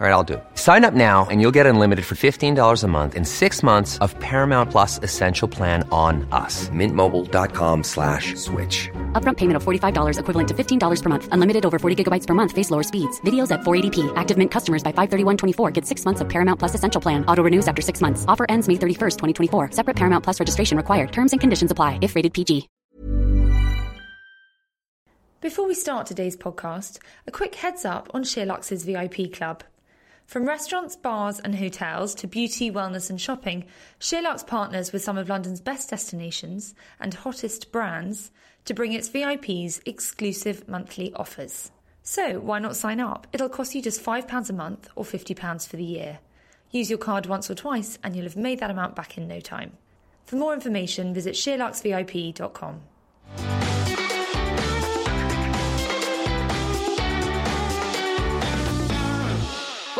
All right, I'll do. Sign up now and you'll get unlimited for $15 a month in six months of Paramount Plus Essential Plan on us. Mintmobile.com slash switch. Upfront payment of $45 equivalent to $15 per month. Unlimited over 40 gigabytes per month. Face lower speeds. Videos at 480p. Active Mint customers by 531.24 get six months of Paramount Plus Essential Plan. Auto renews after six months. Offer ends May 31st, 2024. Separate Paramount Plus registration required. Terms and conditions apply if rated PG. Before we start today's podcast, a quick heads up on Sheerluxe VIP Club. From restaurants, bars, and hotels to beauty, wellness, and shopping, Sheerluxe partners with some of London's best destinations and hottest brands to bring its VIPs exclusive monthly offers. So, why not sign up? It'll cost you just £5 a month or £50 for the year. Use your card once or twice, and you'll have made that amount back in no time. For more information, visit SheerluxeVIP.com.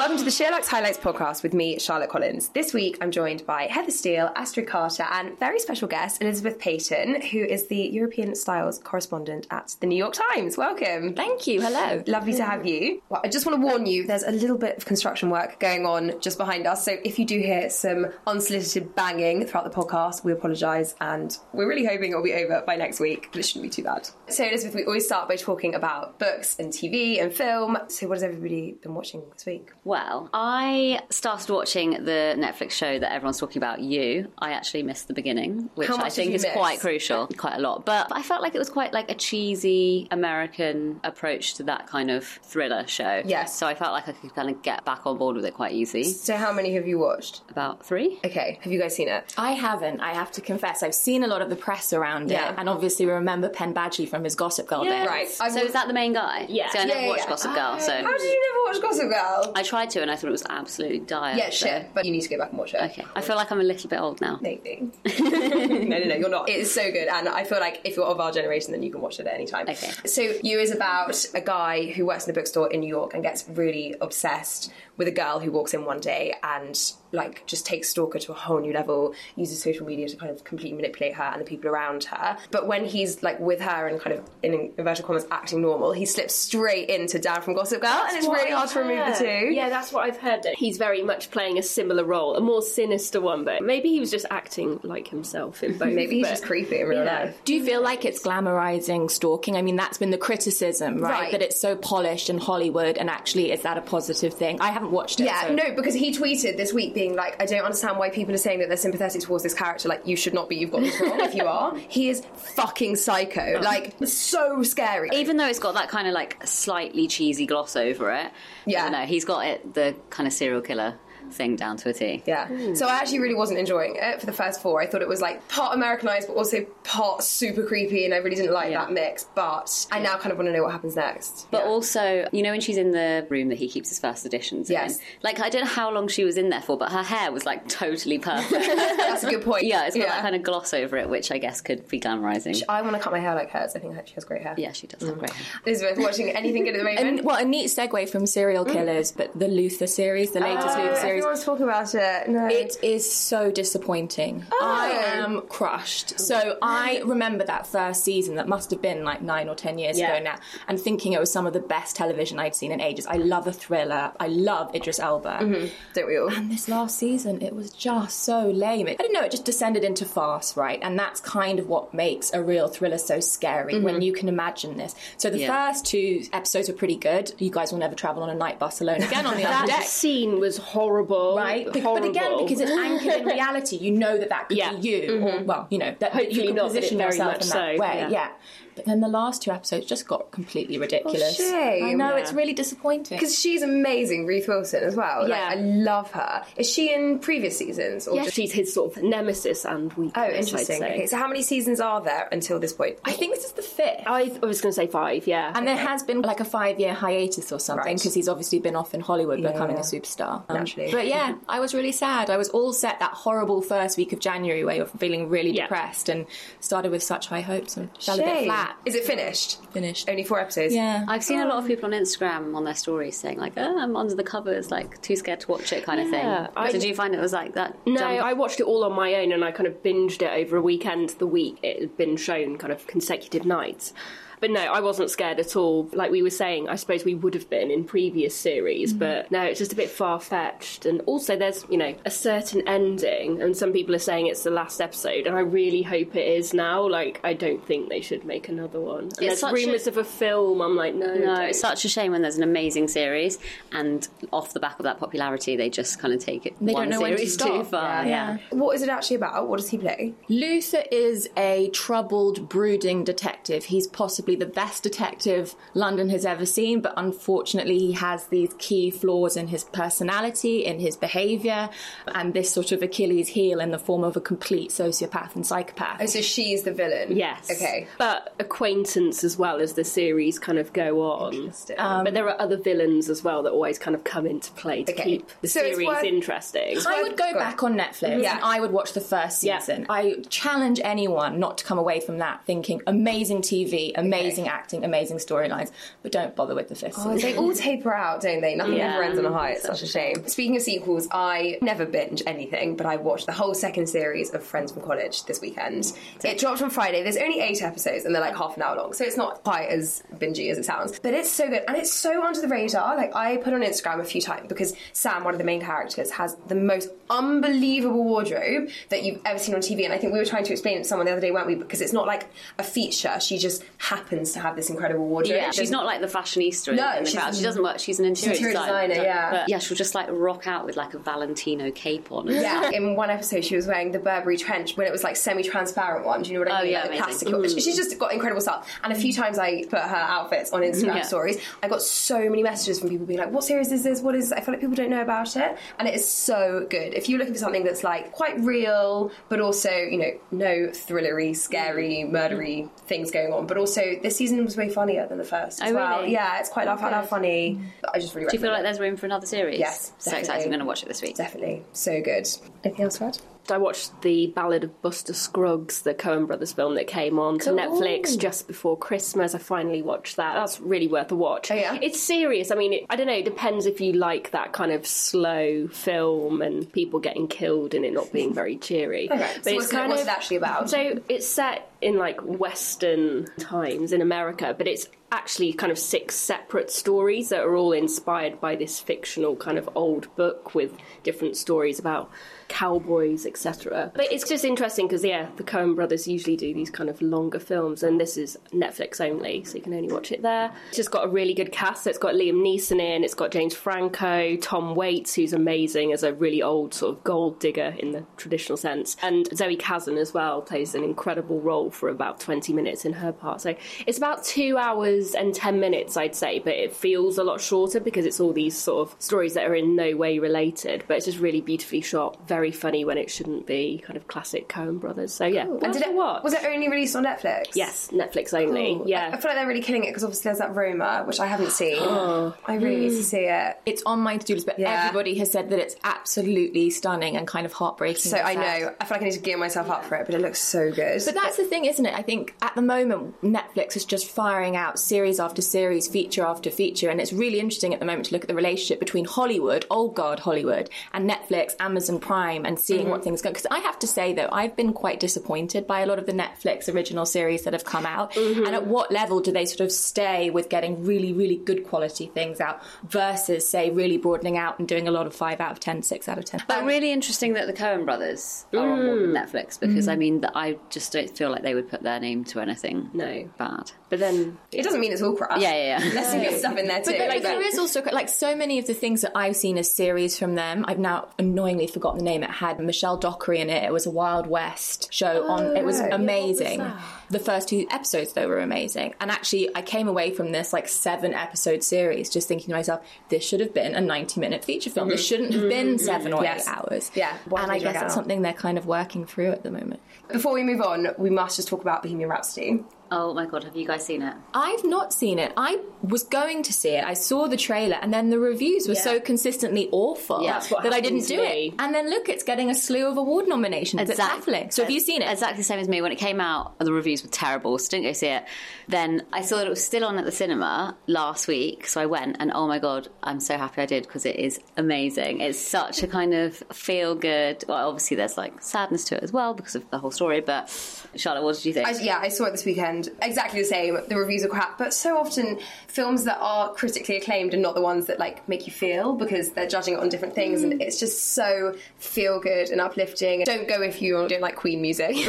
Welcome to the Sheerluxe Highlights podcast with me, Charlotte Collins. This week I'm joined by Heather Steele, Astrid Carter, and very special guest, Elizabeth Paton, who is the European Styles correspondent at the New York Times. Welcome. Thank you. Hello. Lovely to have you. Well, I just want to warn you there's a little bit of construction work going on just behind us. So if you do hear some unsolicited banging throughout the podcast, we apologise and we're really hoping it'll be over by next week, but it shouldn't be too bad. So, Elizabeth, we always start by talking about books and TV and film. So, what has everybody been watching this week? Well, I started watching the Netflix show that everyone's talking about, You. I actually missed the beginning, which I think is miss? quite crucial, quite a lot. But I felt like it was quite like a cheesy American approach to that kind of thriller show. Yes. So I felt like I could kind of get back on board with it quite easy. So, how many have you watched? About three. Okay, have you guys seen it? I haven't, I have to confess. I've seen a lot of the press around Yeah. it, and obviously remember Penn Badgley from his Gossip Girl days. Right. I So will- is that the main guy? Yeah. So I never Yeah, watched yeah. Gossip Girl. So How did you never watch Gossip Girl? I tried to, and I thought it was absolutely dire. Yeah, so- shit, but you need to go back and watch it. Okay. I feel like I'm a little bit old now. Maybe. no, no, no, you're not. It is so good, and I feel like if you're of our generation, then you can watch it at any time. Okay. So, You is about a guy who works in a bookstore in New York and gets really obsessed with a girl who walks in one day and like just takes stalker to a whole new level, uses social media to kind of completely manipulate her and the people around her. But when he's like with her and kind of in inverted commas acting normal, he slips straight into Dan from Gossip Girl, and it's really I've hard to remove the two. Yeah, that's what I've heard. That he's very much playing a similar role, a more sinister one, but maybe he was just acting like himself in both. Maybe he's but- just creepy in real Yeah. life. Do you feel like it's glamorizing stalking? I mean, that's been the criticism, right? Right. That it's so polished and Hollywood, and actually, is that a positive thing? I haven't watched it. Yeah, so- no, because he tweeted this week being like, I don't understand why people are saying that they're sympathetic towards this character. Like, you should not be. You've got this wrong if you are. He is fucking psycho. Like, so scary. even though it's got that kind of like slightly cheesy gloss over it, Yeah. I don't know. He's got it the kind of serial killer thing down to a T. yeah. So I actually really wasn't enjoying it for the first four. I thought it was like part Americanized, but also part super creepy, and I really didn't like Yeah. that mix. But I now kind of want to know what happens next. But Yeah. also, you know, when she's in the room that he keeps his first editions Yes. in, like I don't know how long she was in there for, but her hair was like totally perfect. that's a good point. yeah, it's got Yeah. that kind of gloss over it, which I guess could be glamorizing. I want to cut my hair like hers. I think she has great hair. Yeah, she does have mm. great hair. Elizabeth, watching anything good at the moment? And, well, a neat segue from serial mm. killers, but the Luther series, the latest Oh, Luther series. Everyone's talking about it. No. It is so disappointing. Oh. I am crushed. So I remember that first season that must have been like nine or ten years Yeah. ago now, and thinking it was some of the best television I'd seen in ages. I love a thriller. I love Idris Elba. Mm-hmm. don't we all? And this last season, it was just so lame. I don't know, it just descended into farce, right? And that's kind of what makes a real thriller so scary when mm-hmm. you can imagine this. So the Yeah. first two episodes were pretty good. You guys will never travel on a night bus alone again on the other That scene was horrible. Right, Be- horrible. but again, because it's anchored in reality, you know that that could Yeah. be you, or well, you know that, that you can not, position yourself in that so, way. yeah. Yeah. But then the last two episodes just got completely ridiculous. shame. I know Yeah. it's really disappointing. Because she's amazing, Ruth Wilson as well. Like, Yeah. I love her. Is she in previous seasons? Or yeah, just... she's his sort of nemesis and weakness. Oh, I'd interesting. say. Okay, so how many seasons are there until this point? I think this is the fifth. I, I was going to say five. Yeah, and there has been like a five year hiatus or something Right. because he's obviously been off in Hollywood becoming a superstar. Um, Naturally. But yeah, I was really sad. I was all set that horrible first week of January where you're feeling really Yeah. depressed and started with such high hopes and fell a bit Shame. Flat. Is it finished? Finished. Only four episodes. Yeah. I've seen a lot of um, people on Instagram on their stories saying like, "Oh, I'm under the covers, like too scared to watch it," kind of Yeah, thing. I- Did you find it was like that? No, jump? I watched it all on my own and I kind of binged it over a weekend the week it had been shown, kind of consecutive nights. But no, I wasn't scared at all. Like we were saying, I suppose we would have been in previous series, mm-hmm. but no, it's just a bit far fetched. And also, there's, you know, a certain ending, and some people are saying it's the last episode, and I really hope it is now. Like, I don't think they should make another one. And there's rumours a- of a film. I'm like, no. No, don't. it's such a shame when there's an amazing series, and off the back of that popularity, they just kind of take it They don't one know when to series stop. too far. Yeah. What is it actually about? What does he play? Luther is a troubled, brooding detective. He's possibly the best detective London has ever seen, but unfortunately, he has these key flaws in his personality, in his behaviour, and this sort of Achilles heel in the form of a complete sociopath and psychopath. Oh, so she's the villain. Yes. Okay. But acquaintance as well as the series kind of go on. Interesting. Um, but there are other villains as well that always kind of come into play to Okay. keep the So series worth- interesting. I would go Go back on Netflix Yeah. and I would watch the first Yeah. season. I challenge anyone not to come away from that thinking amazing TV, amazing acting, amazing storylines, but don't bother with the fifth Oh, they all taper out, don't they? Nothing Yeah. ever ends on a high. It's such a shame. Speaking of sequels, I never binge anything, but I watched the whole second series of Friends from College this weekend. It dropped on Friday. There's only eight episodes, and they're like half an hour long, so it's not quite as bingey as it sounds. But it's so good, and it's so under the radar. Like I put on Instagram a few times because Sam, one of the main characters, has the most unbelievable wardrobe that you've ever seen on TV. And I think we were trying to explain it to someone the other day, weren't we? Because it's not like a feature. She just happens to have this incredible wardrobe. Yeah, she's not like the fashionista No, in the crowd. She doesn't work. She's an interior, interior designer, yeah. But yeah, she'll just like rock out with like a Valentino cape on. Yeah, in one episode she was wearing the Burberry trench when it was like semi-transparent one. Do you know what I mean? Oh, mean? yeah, like the plastic. Mm. She's just got incredible style. And a few times I put her outfits on Instagram Yeah. stories. I got so many messages from people being like, "What series is this? What is?" This? I feel like people don't know about it, and it is so good. If you're looking for something that's like quite real, but also you know no thrillery, scary, murdery things going on, but also this season was way funnier than the first oh, as Oh, well. really? Yeah, it's quite laugh out loud funny. I just really Do you feel like it. there's room for another series? Yes, So definitely. excited. I'm going to watch it this week. Definitely so good. Anything else, Fred? I watched the Ballad of Buster Scruggs, the Coen Brothers film that came on to Netflix just before Christmas. I finally watched that. That's really worth a watch. Oh, yeah? It's serious. I mean, it, I don't know. It depends if you like that kind of slow film and people getting killed and it not being very cheery. Okay, so what's it- what's it actually about? So it's set in like Western times in America, but it's actually kind of six separate stories that are all inspired by this fictional kind of old book with different stories about cowboys, etc. But it's just interesting because yeah, the Coen brothers usually do these kind of longer films, and this is Netflix only, so you can only watch it there. It's just got a really good cast. So it's got Liam Neeson in, it's got James Franco, Tom Waits, who's amazing as a really old sort of gold digger in the traditional sense, and Zoe Kazan as well plays an incredible role for about twenty minutes in her part. So it's about two hours and ten minutes, I'd say, but it feels a lot shorter because it's all these sort of stories that are in no way related. But it's just really beautifully shot, very funny when it shouldn't be, kind of classic Coen brothers. So yeah, And did it, what? was it only released on Netflix? Yes, Netflix only. Cool. Yeah. I, I feel like they're really killing it because obviously there's that Roma, which I haven't seen. Oh. I really need to hmm. see it. It's on my to-do list, but Yeah. everybody has said that it's absolutely stunning and kind of heartbreaking. So I know. I feel like I need to gear myself up for it, but it looks so good. But that's the thing, isn't it? I think at the moment Netflix is just firing out series after series, feature after feature, and it's really interesting at the moment to look at the relationship between Hollywood, old guard Hollywood, and Netflix, Amazon Prime, and seeing Mm-hmm. what things go. Because I have to say though, I've been quite disappointed by a lot of the Netflix original series that have come out. Mm-hmm. And at what level do they sort of stay with getting really, really good quality things out versus say really broadening out and doing a lot of five out of 10, 6 out of ten. But really interesting that the Coen brothers are on board with Netflix because I mean that I just don't feel like they would put their name to anything No. bad. But then it doesn't mean it's all crap. Yeah, yeah, yeah. There's some good stuff in there too. But, there- Like, there is also like so many of the things that I've seen as series from them. I've now annoyingly forgotten the name. It had Michelle Dockery in it. It was a Wild West show oh, on. It was right. Yeah, what was amazing. the first two episodes though were amazing. And actually, I came away from this like seven episode series just thinking to myself, this should have been a ninety minute feature film. This mm-hmm. shouldn't have mm-hmm, been mm-hmm. seven or Yes. eight hours. Yeah. Why and I guess it that's something they're kind of working through at the moment. Before we move on, we must just talk about Bohemian Rhapsody. Oh my god, have you guys seen it? I've not seen it. I was going to see it. I saw the trailer, and then the reviews were so consistently awful Yeah. That I didn't do to it. And then look, it's getting a slew of award nominations. It's baffling. So have you seen it? Exactly the same as me. When it came out, the reviews were terrible, so didn't go see it. Then I saw that it was still on at the cinema last week, so I went, and oh my god, I'm so happy I did because it is amazing. It's such a kind of feel good. Well, obviously there's like sadness to it as well because of the whole story. But Charlotte, what did you think? I, yeah, I saw it this weekend. Exactly the same. The reviews are crap, but so often films that are critically acclaimed are not the ones that like make you feel because they're judging it on different things, and it's just so feel good and uplifting. Don't go if you don't like Queen music. I know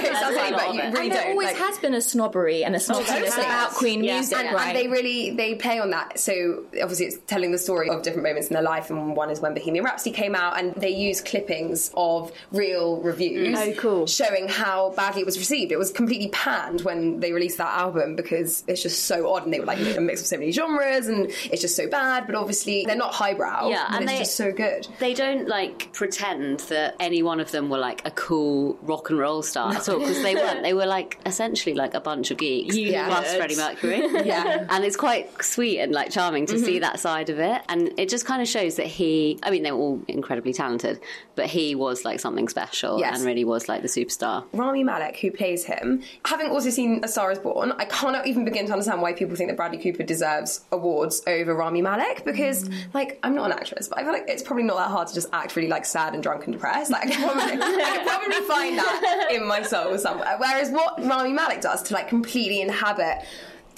it sounds Quite silly, a lot but you really and there don't. always like- has been a snobbery and a snobbery Totally. about Queen Yeah. music, and, right? and they really they play on that. So obviously, it's telling the story of different moments in their life, and one is when Bohemian Rhapsody came out, and they use clippings of real reviews, Oh, cool. showing how badly it was received. It was completely panned when they released that album because it's just so odd, and they were like a mix of so many genres, and it's just so bad. But obviously, they're not highbrow. Yeah, but and it's they- just so good. They don't like pretend that any one of them were like a cool rock and roll star at all because they weren't. They were like essentially like a bunch of geeks Yeah. plus Freddie Mercury. Yeah. and it's quite sweet and like charming to see mm-hmm. that side of it, and it just kind of shows that he. I mean, they were all incredibly talented, but he was like something special Yes. and really was like the superstar. Rami Malek, who plays him, having also seen A Star Is Born, I cannot even begin to understand why people think that Bradley Cooper deserves awards over Rami Malek because, mm. like, I'm not an actress, but I feel like it's probably not that hard to just act really like sad and drunk and depressed. Like, I can probably, I can probably find that in my soul somewhere. Whereas what Rami Malek does to like completely inhabit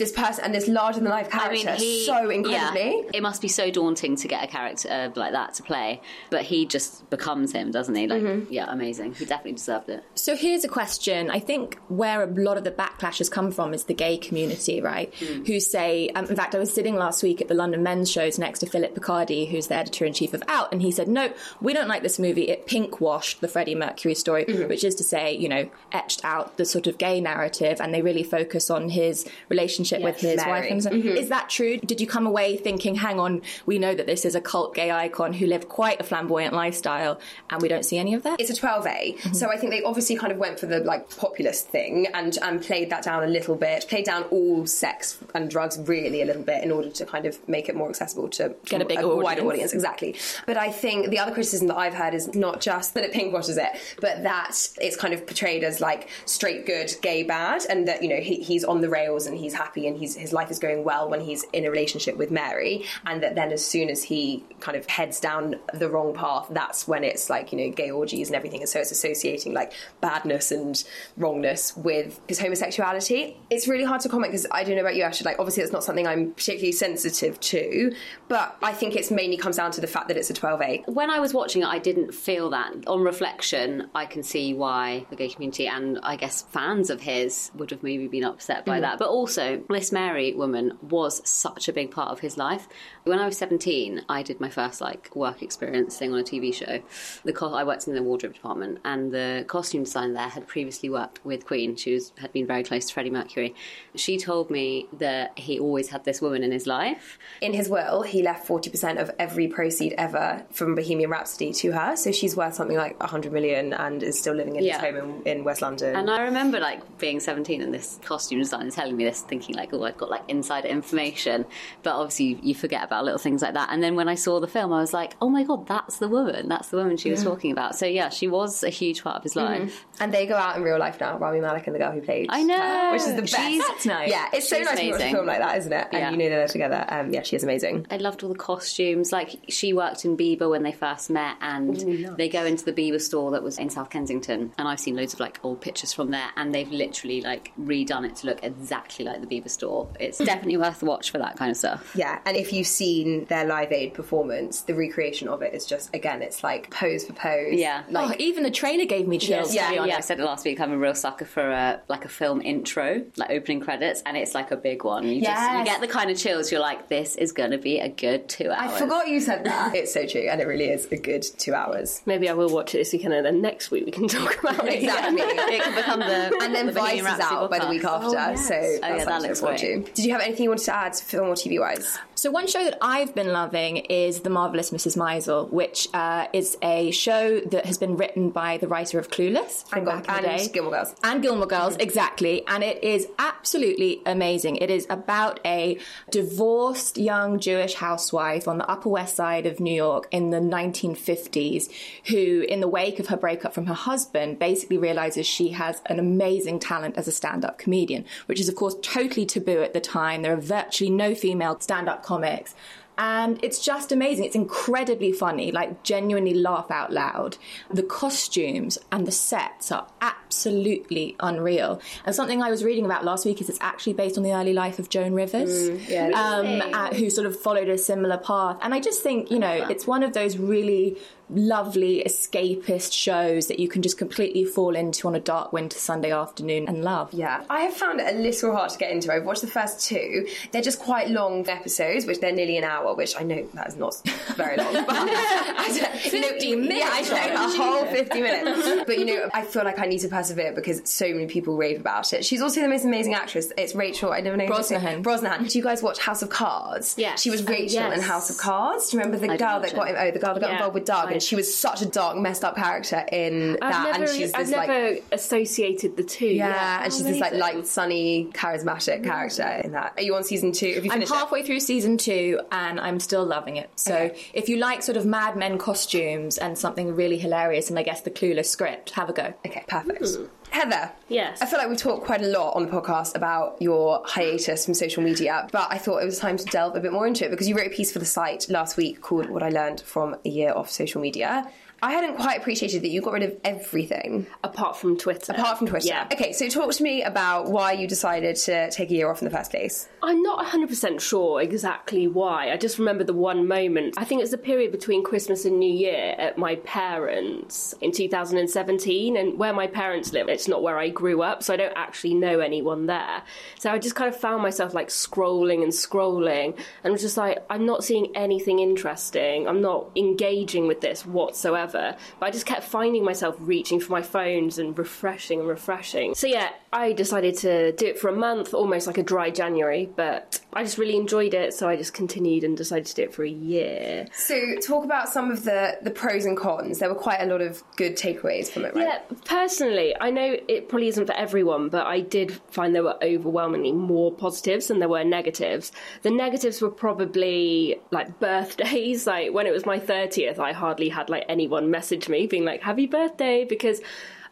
this person and this larger than life character so incredibly. Yeah, it must be so daunting to get a character like that to play, but he just becomes him, doesn't he? Like, Mm-hmm. yeah, amazing. He definitely deserved it. So here's a question. I think where a lot of the backlash has come from is the gay community, right? Who say, um, in fact, I was sitting last week at the London Men's shows next to Phillip Picardi, who's the editor in chief of Out, and he said, no, we don't like this movie. It pink washed the Freddie Mercury story, which is to say, you know, etched out the sort of gay narrative, and they really focus on his relationship with his Mary. wife. And so, mm-hmm. Is that true? Did you come away thinking, hang on, we know that this is a cult gay icon who lived quite a flamboyant lifestyle, and we don't see any of that? it's a 12A, mm-hmm. so I think they obviously kind of went for the like populist thing and and played that down a little bit, played down all sex and drugs really a little bit in order to kind of make it more accessible to Get a bigger wider audience. audience. Exactly. But I think the other criticism that I've heard is not just that it pinkwashes it, but that it's kind of portrayed as like straight good, gay bad, and that you know he, he's on the rails and he's happy and he's his life is going well when he's in a relationship with Mary, and that then as soon as he kind of heads down the wrong path, that's when it's like you know gay orgies and everything, and so it's associating like badness and wrongness with his homosexuality. It's really hard to comment because I don't know about you, Ashley. Like obviously, it's not something I'm particularly sensitive to, but I think it's mainly comes down to the fact that it's a 12A. When I was watching it, I didn't feel that. On reflection, I can see why the gay community and I guess fans of his would have maybe been upset by mm-hmm. that. But also, this Mary woman was such a big part of his life. When I was 17, I did my first like work experience thing on a TV show. The co- I worked in the wardrobe department, and the costume designer there had previously worked with Queen. She was had been very close to Freddie Mercury. She told me that he always had this woman in his life. In his will, he left 40% of every proceed ever from Bohemian Rhapsody to her, so she's worth something like 100 million and is still living in Yeah. his home in, in West London. And I remember like being 17 and this costume designer telling me this, thinking like, oh, I've got like insider information. But obviously you, you forget about little things like that. And then when I saw the film, I was like, oh my God, that's the woman. That's the woman she was talking about. So yeah, she was a huge part of his life. And they go out in real life now, Rami Malek and the girl who played I know. her, which is the best. She's- That's nice. Yeah, it's so nice to watch a film like that, isn't it? And Yeah. you know they're together. Um, yeah, she is amazing. I loved all the costumes. Like she worked in Biba when they first met, and they go into the Biba store that was in South Kensington. And I've seen loads of like old pictures from there, and they've literally like redone it to look exactly like the Biba store. It's definitely worth a watch for that kind of stuff. Yeah, and if you've seen their Live Aid performance, the recreation of it is just again, it's like pose for pose. Yeah. oh, even the trailer gave me chills. Yeah, to be yeah. I said it last week. I'm a real sucker for a like a film intro, like opening credits, and it's like a big one. You just you get the kind of chills. You're like, this is going to be a good two hours. I forgot you said that. it's so true, and it really is a good two hours. Maybe I will watch it this weekend, and then next week we can talk about it. Exactly. It can become the And then the Vice is out by the week podcast. after, oh, so oh, that's yeah, that looks look forward great. to. Did you have anything you wanted to add, to film or TV wise? So, one show that I've been loving is The Marvelous Mrs. Maisel, which uh, is a show that has been written by the writer of Clueless from And back in the and day. Gilmore Girls. And Gilmore Girls, exactly. And it is absolutely amazing. It is about a divorced young Jewish housewife on the Upper West Side of New York in the 1950s who, in the wake of her breakup from her husband, basically realizes she has an amazing talent as a stand up comedian, which is, of course, totally taboo at the time. There are virtually no female stand up comics. And it's just amazing. It's incredibly funny, like genuinely laugh out loud. The costumes and the sets are absolutely unreal. And something I was reading about last week is it's actually based on the early life of Joan Rivers, um, uh, who sort of followed a similar path. And I just think, you know, it's one of those really lovely escapist shows that you can just completely fall into on a dark winter Sunday afternoon and love. Yeah, I have found it a little hard to get into. I've watched the first two. They're just quite long episodes, which they're nearly an hour, which I know that is not very long. But I don't- you know, 50 Yeah, minutes, I know, a whole 50 minutes. But you know, I feel like I need to persevere because so many people rave about it. She's also the most amazing actress. It's Rachel, I never know. Brosnahan. Brosnahan. Do you guys watch House of Cards? Yeah, She was Uh, Rachel in yes. House of Cards. Do you remember the I girl that got watch oh, the girl that got Yeah. involved with Doug, I- and she was such a dark, messed up character in I've that, never, and she's I've this like associated the two. yeah, and she's this like light, sunny, charismatic character in that. Are you on season two? Have you I'm finished it? halfway through season two and I'm still loving it. So Okay. if you like sort of Mad Men costumes and something really hilarious and I guess the clueless script, have a go. Okay, perfect. Mm-hmm. Heather. Yes. I feel like we've talked quite a lot on the podcast about your hiatus from social media, but I thought it was time to delve a bit more into it because you wrote a piece for the site last week called What I Learned from a Year Off Social Media. I hadn't quite appreciated that you got rid of everything Apart from Twitter. apart from Twitter. Yeah. Okay, so talk to me about why you decided to take a year off in the first place. I'm not 100% sure exactly why. I just remember the one moment. I think it was the period between Christmas and New Year at my parents' in 2017. And where my parents live, it's not where I grew up, so I don't actually know anyone there. So I just kind of found myself like scrolling and scrolling and was just like, I'm not seeing anything interesting. I'm not engaging with this whatsoever. But I just kept finding myself reaching for my phones and refreshing and refreshing. So yeah, I decided to do it for a month, almost like a dry January, but I just really enjoyed it, so I just continued and decided to do it for a year. So talk about some of the, the pros and cons. There were quite a lot of good takeaways from it, right? Yeah, personally, I know it probably isn't for everyone, but I did find there were overwhelmingly more positives than there were negatives. The negatives were probably like birthdays. Like when it was my 30th, I hardly had like anyone message me being like, happy birthday, because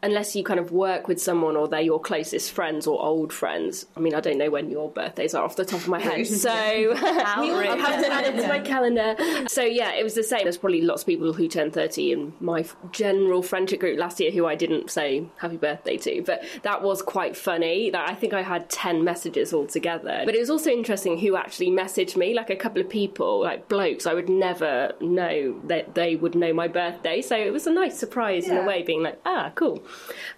unless you kind of work with someone or they're your closest friends or old friends. I mean, I don't know when your birthdays are off the top of my head, so I'll have to add it to my calendar. So yeah, it was the same. There's probably lots of people who turned 30 in my general friendship group last year who I didn't say happy birthday to, but that was quite funny. That I think I had 10 messages altogether. But it was also interesting who actually messaged me, like a couple of people, like blokes. I would never know that they would know my birthday, so it was a nice surprise in a way, being like, ah, cool.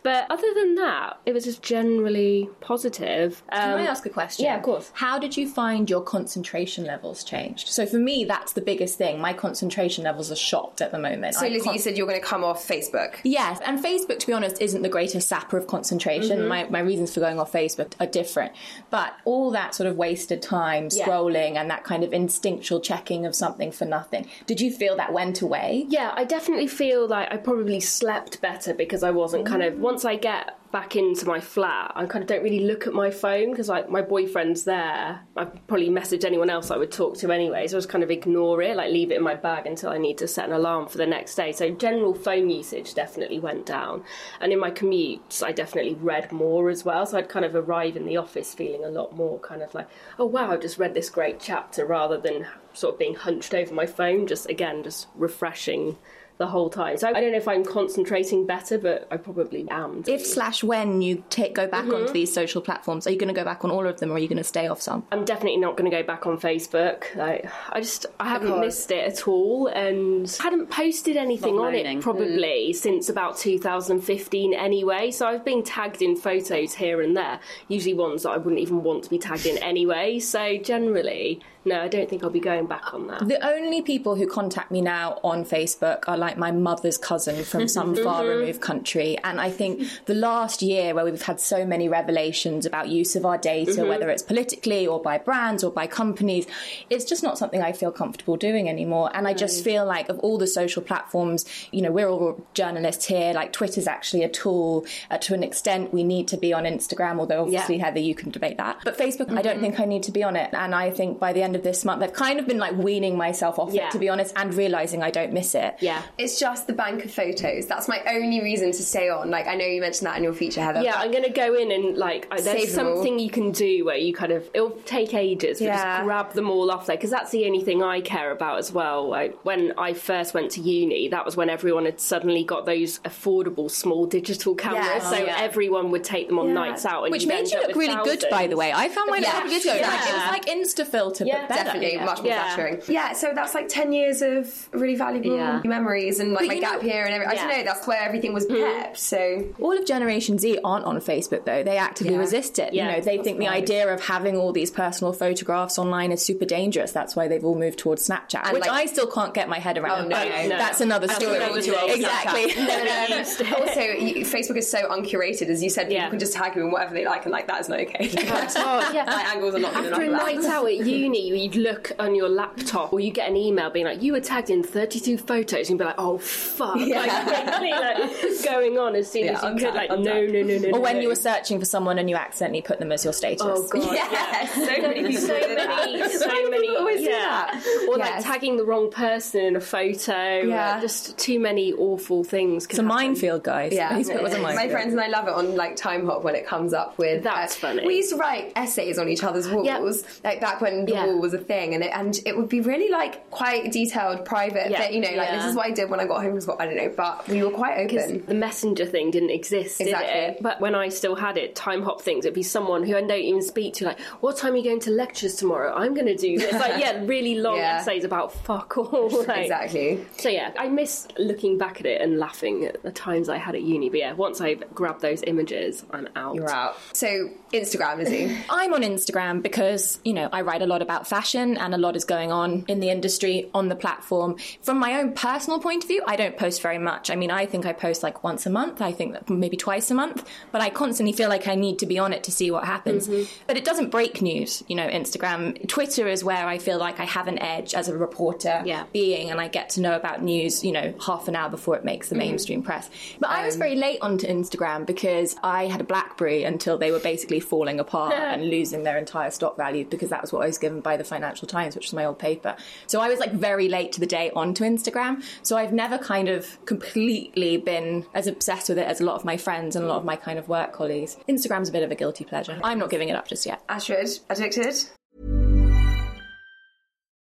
But other than that, it was just generally positive. Can Um, I ask a question? yeah, of course. How did you find your concentration levels changed? So for me, that's the biggest thing. My concentration levels are shot at the moment. So I Lizzie, can't- you said you're going to come off Facebook. Yes, and Facebook, to be honest, isn't the greatest sapper of concentration. Mm-hmm. My, my reasons for going off Facebook are different. But all that sort of wasted time Yeah. scrolling and that kind of instinctual checking of something for nothing, did you feel that went away? Yeah, I definitely feel like I probably slept better because I wasn't Mm-hmm. kind of once I get back into my flat, I kind of don't really look at my phone because like my boyfriend's there. I probably message anyone else I would talk to anyway, so I just kind of ignore it, like leave it in my bag until I need to set an alarm for the next day. So general phone usage definitely went down, and in my commutes, I definitely read more as well. So I'd kind of arrive in the office feeling a lot more kind of like, oh wow, I just read this great chapter, rather than sort of being hunched over my phone. Just again, just refreshing the whole time. So I don't know if I'm concentrating better, but I probably am. If slash when you take go back Mm-hmm. onto these social platforms, are you going to go back on all of them or are you going to stay off some? I'm definitely not going to go back on Facebook. Like, I just I haven't Because- missed it at all, and hadn't posted anything Not on moaning. it probably since about 2015 anyway. So I've been tagged in photos here and there, usually ones that I wouldn't even want to be tagged in anyway. So generally, no, I don't think I'll be going back on that. The only people who contact me now on Facebook are like my mother's cousin from some far mm-hmm. removed country. And I think the last year where we've had so many revelations about use of our data, mm-hmm. whether it's politically or by brands or by companies, it's just not something I feel comfortable doing anymore. And I just mm. feel like of all the social platforms, you know, we're all journalists here. Like Twitter's actually a tool uh, to an extent. We need to be on Instagram, although obviously Heather, you can debate that. But Facebook, I don't mm-hmm. think I need to be on it. And I think by the end of this month, I've kind of been like weaning myself off Yeah. it, to be honest, and realizing I don't miss it. Yeah. It's just the bank of photos. That's my only reason to stay on. Like I know you mentioned that in your feature, Heather. Yeah, I'm going to go in and like I- there's Save something you can do where you kind of it'll take ages, but Yeah. just grab them all off there because that's the only thing I care about as well. Like when I first went to uni, that was when everyone had suddenly got those affordable small digital cameras, Yes. so yeah. everyone would take them on Yeah. nights out, and Which made you look with really good, by the way. I found mine a Yeah. couple years ago. Like, it was like Insta filter, Yeah, but better. Definitely Yeah. much more Yeah. flattering. Yeah, so that's like 10 years of really valuable Yeah. memories and like But my gap know- year and everything. I don't know, that's where everything was mm-hmm. kept. So All of Generation Z aren't on Facebook though. They actively Yeah. resist it. Yeah, you know, they that's think the right. idea of having all these personal photographs online is super dangerous. That's why they've all moved towards Snapchat, And, which like- I still can't get my head around. Oh, no. but No. That's another That's story. another too old exactly. Also, you, Facebook is so uncurated, as you said. People Yeah. can just tag you in whatever they like, and like that is not okay. Oh, yeah. My angles are not good After a enough. for night out at uni, you'd look on your laptop or you get an email being like, you were tagged in 32 photos, and you'd be like, oh, fuck. Yeah. Like, like, going on as soon Yeah, as you could. Like, untag. no, no, no, no. Or when no. you were searching for someone and you accidentally put them as your status. Oh, God. Yeah, so many people so many, so many always do yeah. that. Or Yes. like tagging the wrong person in a photo. Yeah. uh, just too many awful things. It's a minefield, guys. Yeah, a my friends and I love it on like Timehop when it comes up with. uh, That's funny. We used to write essays on each other's walls, Yeah. like back when the Yeah. wall was a thing, and it and it would be really like quite detailed, private. Yeah. But, you know, like this is what I did when I got home from school. I don't know, but we were quite open. the messenger thing didn't exist, did Exactly. it? But when I still had it, time hop things, it'd be someone who I don't even speak to, like, what time are you going to lectures tomorrow? I'm going to do this. Like, yeah, really long Yeah. essays about fuck all. Like, Exactly. So, yeah, I miss looking back at it and laughing at the times I had at uni. But yeah, once I've grabbed those images, I'm out. You're out. So Instagram, Lizzie. I'm on Instagram because, you know, I write a lot about fashion and a lot is going on in the industry on the platform. From my own personal point of view, I don't post very much. I mean, I think I post like once a month, I think maybe twice a month, but I constantly feel like I need to be on it to see what happens. Mm-hmm. But it doesn't break news, you know, Instagram. Twitter is where I feel like I have an edge as a reporter Yeah. being and I get to know about news, you know, half an hour before it makes the mm-hmm. mainstream press. But I was um, very late onto Instagram because I had a Blackberry until they were basically falling apart and losing their entire stock value because that was what I was given by the Financial Times, which was my old paper. So I was like very late to the day onto Instagram. So I've never kind of completely been as obsessed with it as a lot of my friends and a lot of my kind of work colleagues. Instagram's a bit of a guilty pleasure. I'm not giving it up just yet. Astrid, addicted.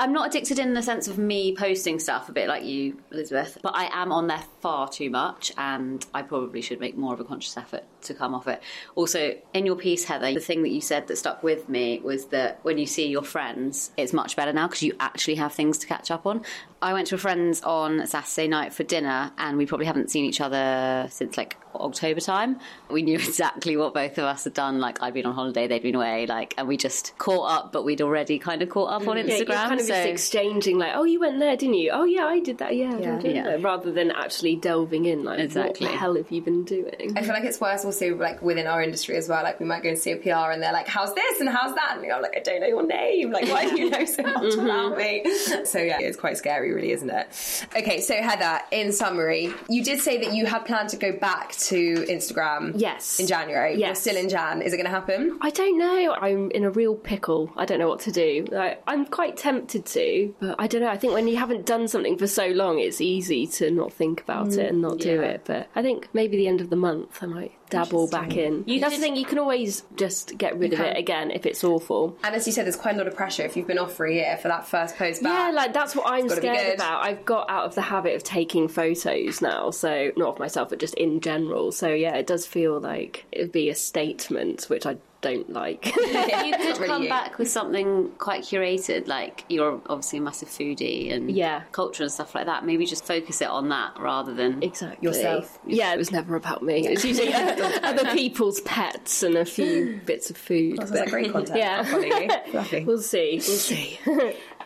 I'm not addicted in the sense of me posting stuff, a bit like you, Elizabeth, but I am on there far too much, and I probably should make more of a conscious effort to come off it. Also, in your piece, Heather, the thing that you said that stuck with me was that when you see your friends, it's much better now because you actually have things to catch up on. I went to a friend's on Saturday night for dinner, and we probably haven't seen each other since like October time. We knew exactly what both of us had done. Like I'd been on holiday, they'd been away, like, and we just caught up, but we'd already kind of caught up on Yeah, Instagram. you're kind of so just exchanging like, oh, you went there, didn't you? Oh, yeah, I did that. Yeah, Yeah. Did Yeah. that," rather than actually delving in. Like, Exactly. what the hell have you been doing? I feel like it's worse also like within our industry as well. Like we might go and see a PR and they're like, "How's this and how's that?" And I'm like, "I don't know your name. Like, why do you know so much mm-hmm. about me?" So yeah, it's quite scary, really, isn't it? Okay, so Heather, in summary, you did say that you had planned to go back to Instagram. Yes. In January. You're Yes. still in Jan. Is it going to happen? I don't know. I'm in a real pickle. I don't know what to do. Like, I'm quite tempted to, but I don't know. I think when you haven't done something for so long, it's easy to not think about it and not do mm, it. But I think maybe the end of the month, I might dabble back in. You, that's the thing. You can always just get rid of it again if it's awful. And as you said, there's quite a lot of pressure if you've been off for a year for that first post back. Yeah, like that's what I'm scared about. I've got out of the habit of taking photos now, so not of myself, but just in general. So yeah, it does feel like it'd be a statement, which I don't like. you could really come you. back with something quite curated. Like you're obviously a massive foodie and Yeah. culture and stuff like that. Maybe just focus it on that rather than exactly Yourself. Yeah, it was never about me. It's usually other people's pets and a few bits of food. Sounds like great content. Yeah. I'll follow you. Lovely. We'll see. We'll see.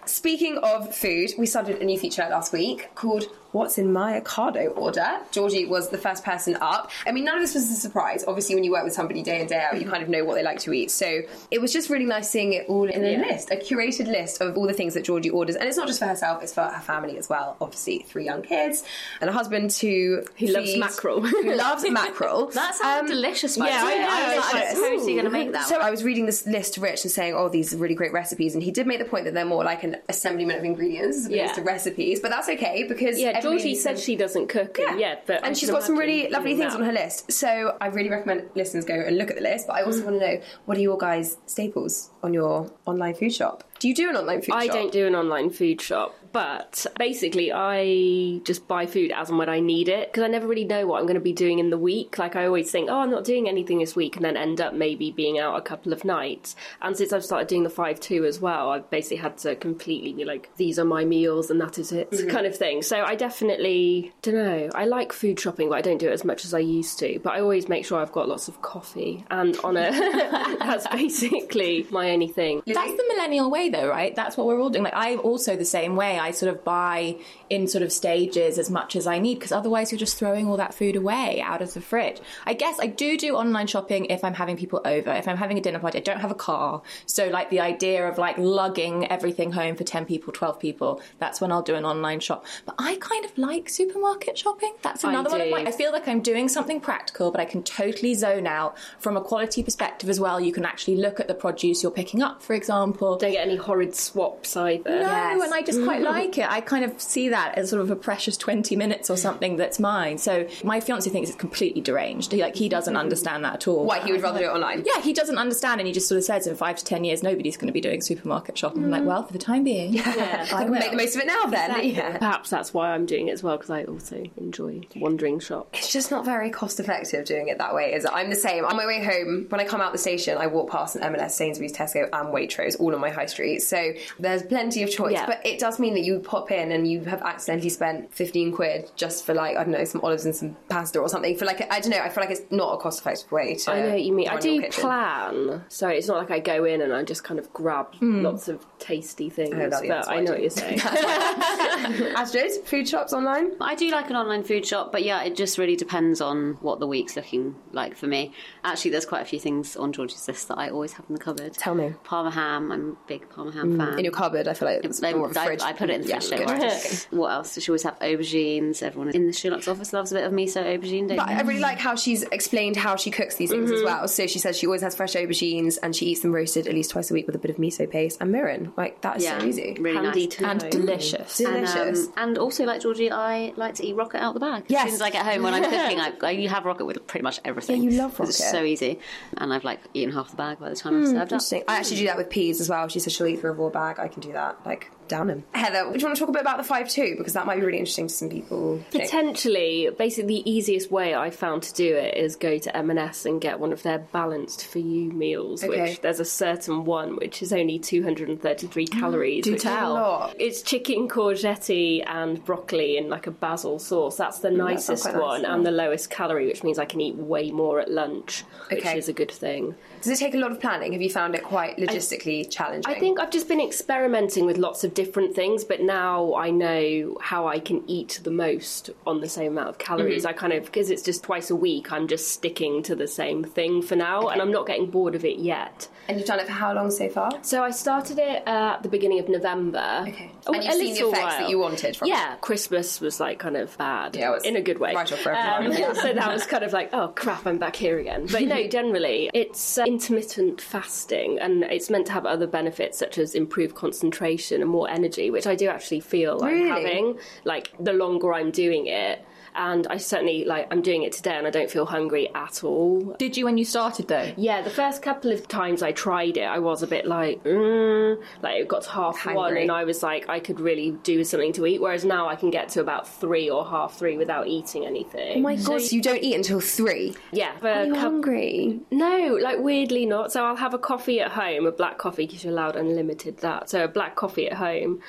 Speaking of food, we started a new feature last week called What's in My Ocado Order. Georgie was the first person up. I mean, none of this was a surprise. Obviously, when you work with somebody day in, day out, you kind of know what they like to eat. So it was just really nice seeing it all in a list, a curated list of all the things that Georgie orders. And it's not just for herself, it's for her family as well. Obviously, three young kids and a husband who, Who loves mackerel. Who loves mackerel. That sounds Um, delicious. yeah, I know, I was like, totally going to make that. So I was reading this list to Rich and saying, "Oh, these are really great recipes," and he did make the point that they're more like an assemblyment of ingredients as opposed Yeah. to recipes. But that's okay because Yeah, Georgie said she doesn't cook. Yeah, yeah but and she's got some really lovely things that. on her list. So I really recommend listeners go and look at the list. But I also mm. want to know what are your guys' staples on your online food shop? Do you do an online food shop? I shop? don't do an online food shop, but basically I just buy food as and when I need it because I never really know what I'm going to be doing in the week. Like I always think, oh, I'm not doing anything this week, and then end up maybe being out a couple of nights. And since I've started doing the five two as well, I've basically had to completely be like, these are my meals and that is it, Mm-hmm. kind of thing. So I definitely don't know. I like food shopping, but I don't do it as much as I used to. But I always make sure I've got lots of coffee, and on a that's basically my only thing. That's the millennial way, though, right? That's what we're all doing. Like, I'm also the same way. I sort of buy in sort of stages as much as I need because otherwise you're just throwing all that food away out of the fridge. I guess I do do online shopping if I'm having people over. If I'm having a dinner party, I don't have a car. So, like, the idea of like lugging everything home for 10 people, 12 people, that's when I'll do an online shop. But I kind of like supermarket shopping. That's another one of my. I feel like I'm doing something practical, but I can totally zone out from a quality perspective as well. You can actually look at the produce you're picking up, for example. Don't get any horrid swaps either. No, and I just quite like it. I kind of see that as sort of a precious 20 minutes or something that's mine. So my fiance thinks it's completely deranged. He, like, he doesn't mm-hmm. understand that at all. Why he would rather do it online? Yeah, he doesn't understand, and he just sort of says in five to ten years, nobody's going to be doing supermarket shopping. I'm like, mm. well, for the time being, yeah, I will. Make the most of it now, then. Yeah. Perhaps that's why I'm doing it as well because I also enjoy wandering shops. It's just not very cost effective doing it that way, is it? I'm the same. On my way home, when I come out the station, I walk past an M&S, Sainsbury's, Tesco, and Waitrose, all on my high street. So there's plenty of choice. Yeah. But it does mean that you pop in and you have accidentally spent 15 quid just for like, I don't know, some olives and some pasta or something. For like, I don't know, I feel like it's not a cost effective way to. I know what you mean. I do plan, so it's not like I go in and I just kind of grab hmm. lots of tasty things. Oh, that- but I what I know what you're saying. Astrid, food shops online? I do like an online food shop, but yeah, it just really depends on what the week's looking like for me. Actually, there's quite a few things on George's list that I always have in the cupboard. Tell me. Parma ham. I'm a big Parma ham hmm. fan. In your cupboard, I feel like it's I, more of a I- fridge. I put it in the Yeah, fridge. good. don't worry. what else? Does she always have aubergines? Everyone in the Sheerluxe office loves a bit of miso aubergine. Don't But I really like how she's explained how she cooks these things as well. So she says she always has fresh aubergines and she eats them roasted at least twice a week with a bit of miso paste and mirin. Like that is yeah, so easy. really Handy nice. and know. delicious. And, Delicious. um, and also, like Georgie, I like to eat rocket out the bag. Yes. As soon as I get home when I'm cooking, I, I you have rocket with pretty much everything. Yeah, you love 'Cause It's rocket. so easy, and I've like eaten half the bag by the time I've served up. Interesting. I actually do that with peas as well. She says she'll eat through a raw bag. I can do that. Like down them. Heather, do you want to talk a bit about the five two because that might be really interesting to some people. Potentially, basically, the easiest way I found to do it is go to M&S and get one of their balanced for you meals. Okay. Which there's a certain one which is only 233 calories. do which tell. is a lot. It's chicken courgette and broccoli in like a basil sauce. That's the mm, sounds nicest quite nice, one yeah. and the lowest calorie, which means I can eat way more at lunch, which is a good thing. Does it take a lot of planning? Have you found it quite logistically challenging? I think I've just been experimenting with lots of different things, but now I know how I can eat the most on the same amount of calories. Mhm. I kind of, because it's just twice a week, I'm just sticking to the same thing for now, and I'm not getting bored of it yet. And you've done it for how long so far? So I started it uh, at the beginning of November. Okay. And you've seen the effects that you wanted from it? Yeah, Christmas was like kind of bad. Yeah, it was in a good way. right off Um, so that was kind of like, oh crap, I'm back here again. But no, generally, it's uh, intermittent fasting, and it's meant to have other benefits such as improved concentration and more energy, which I do actually feel like Really? having. Like the longer I'm doing it. And I certainly like I'm doing it today, and I don't feel hungry at all. Did you when you started though? Yeah, the first couple of times I tried it, I was a bit like, mm, like it got to half Hungry. one, and I was like, I could really do something to eat. Whereas now I can get to about three or half three without eating anything. Oh my god, so you don't eat until three? Yeah, Are you cou- hungry? No, like weirdly not. So I'll have a coffee at home, a black coffee because you're allowed unlimited that. So a black coffee at home.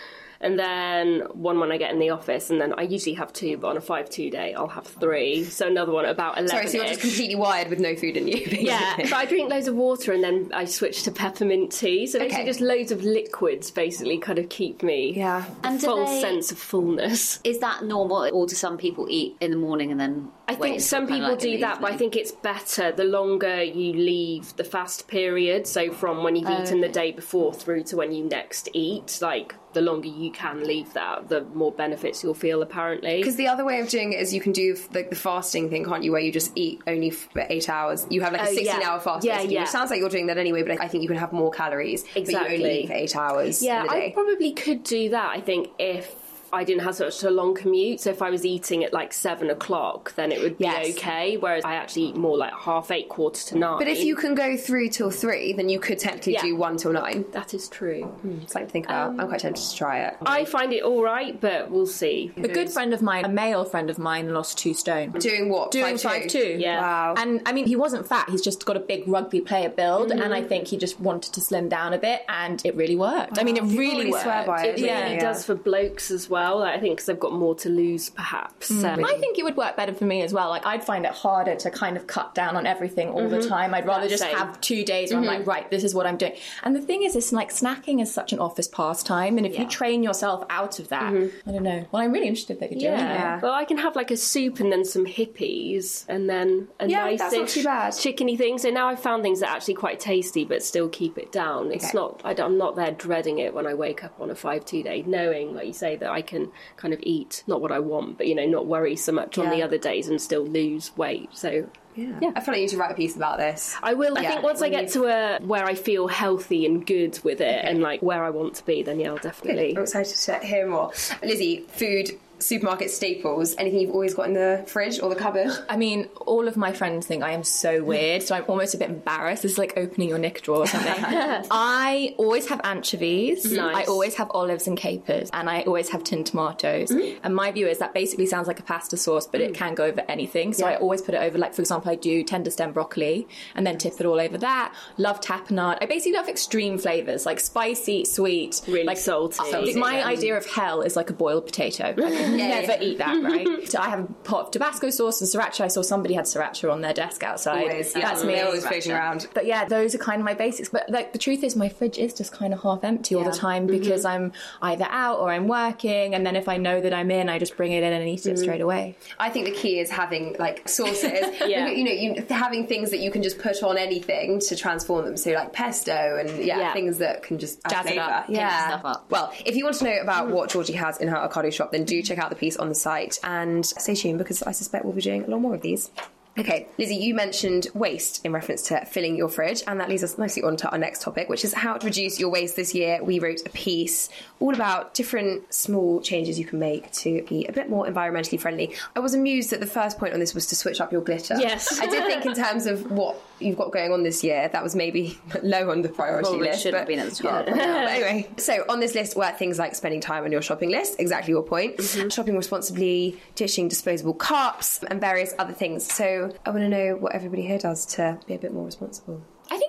And then one when I get in the office, and then I usually have two, but on a five-two day, I'll have three. So another one at about eleven. Sorry, so you're just completely wired with no food in you. basically. Yeah, but I drink loads of water and then I switch to peppermint tea. So basically, Okay. just loads of liquids basically kind of keep me yeah And do full they- sense of fullness. Is that normal, or do some people eat in the morning and then? I think some people like do that, but I think it's better the longer you leave the fast period. So from when you've eaten the day before through to when you next eat, like the longer you can leave that, the more benefits you'll feel. Apparently, Because the other way of doing it is you can do like the fasting thing, can't you? Where you just eat only for eight hours. You have like a Oh, yeah. 16 hour fast, Yeah, yeah. which sounds like you're doing that anyway, but I think you can have more calories. But you Exactly. only eat for eight hours Yeah, I probably could do that. I think if I didn't have such a long commute, so if I was eating at like seven o'clock, then it would be Yes. okay. Whereas I actually eat more like half eight, quarter to nine. but if you can go through till three, then you could technically Yeah. do one till nine. that is true. It's something to think about. I'm quite tempted to try it. I find it all right, but we'll see. A good friend of mine, a male friend of mine, lost two stone. Doing what? Doing 5'2"? five two. Yeah. Wow. And I mean, he wasn't fat. He's just got a big rugby player build, and Mm-hmm. I think he just wanted to slim down a bit, and it really worked. I mean, it really, really worked. swear by it, It really Yeah, yeah. does for blokes as well. Like, I think because they've got more to lose, perhaps. Mm, um, I think it would work better for me as well. Like I'd find it harder to kind of cut down on everything all the mm-hmm. time. I'd rather Yeah, just same. have two days where I'm like, mm-hmm. right, this is what I'm doing. And the thing is, it's like snacking is such an office pastime, and if you train yourself out of that, mm-hmm. I don't know. Well, I'm really interested that you're doing yeah. it. Well, I can have like a soup and then some Hippeas and then a Yeah, nice that's not too bad. chickeny thing. So now I've found things that are actually quite tasty but still keep it down. It's Okay. not, I don't, I'm not there dreading it when I wake up on a 5 2 day, knowing, like you say, that I can kind of eat not what I want, but you know, not worry so much on the other days and still lose weight. So Yeah. yeah. I feel like you need to write a piece about this. I will. I Yeah, think once I when get to a where I feel healthy and good with it, and like where I want to be, then yeah, I'll definitely. I'm excited to hear more. Lizzie, food, supermarket staples, anything you've always got in the fridge or the cupboard? I mean, all of my friends think I am so weird, so I'm almost a bit embarrassed. This is like opening your knick drawer or something. I always have anchovies. Nice. I always have olives and capers, and I always have tin tomatoes. And my view is that basically sounds like a pasta sauce, but it can go over anything. So I always put it over, like for example, I do tender stem broccoli, and then tip it all over that. Love tapenade. I basically love extreme flavors, like spicy, sweet, Really like salty. uh, My idea of hell is like a boiled potato. I never eat that, right? so I have a pot of Tabasco sauce and sriracha. I saw somebody had sriracha on their desk outside. Always, That's yeah. me. They're always floating around. But yeah, those are kind of my basics. But like the truth is, my fridge is just kind of half empty all the time mm-hmm. because I'm either out or I'm working, and then if I know that I'm in, I just bring it in and eat it mm-hmm. straight away. I think the key is having like sauces. Yeah. You know, you, having things that you can just put on anything to transform them. So like pesto and yeah, Yeah. things that can just Jazz it up. Yeah. stuff up. Well, if you want to know about what Georgie has in her avocado shop, then do check out the piece on the site and stay tuned because I suspect we'll be doing a lot more of these. Okay, Lizzie, you mentioned waste in reference to filling your fridge, and that leads us nicely on to our next topic, which is how to reduce your waste this year. We wrote a piece all about different small changes you can make to be a bit more environmentally friendly. I was amused that the first point on this was to switch up your glitter. Yes. I did think in terms of what you've got going on this year that was maybe low on the priority Probably list. shouldn't but- have been at the top. Yeah, but anyway, so on this list were things like spending time on your shopping list, exactly your point, mm-hmm. shopping responsibly, ditching disposable cups, and various other things. So I want to know what everybody here does to be a bit more responsible.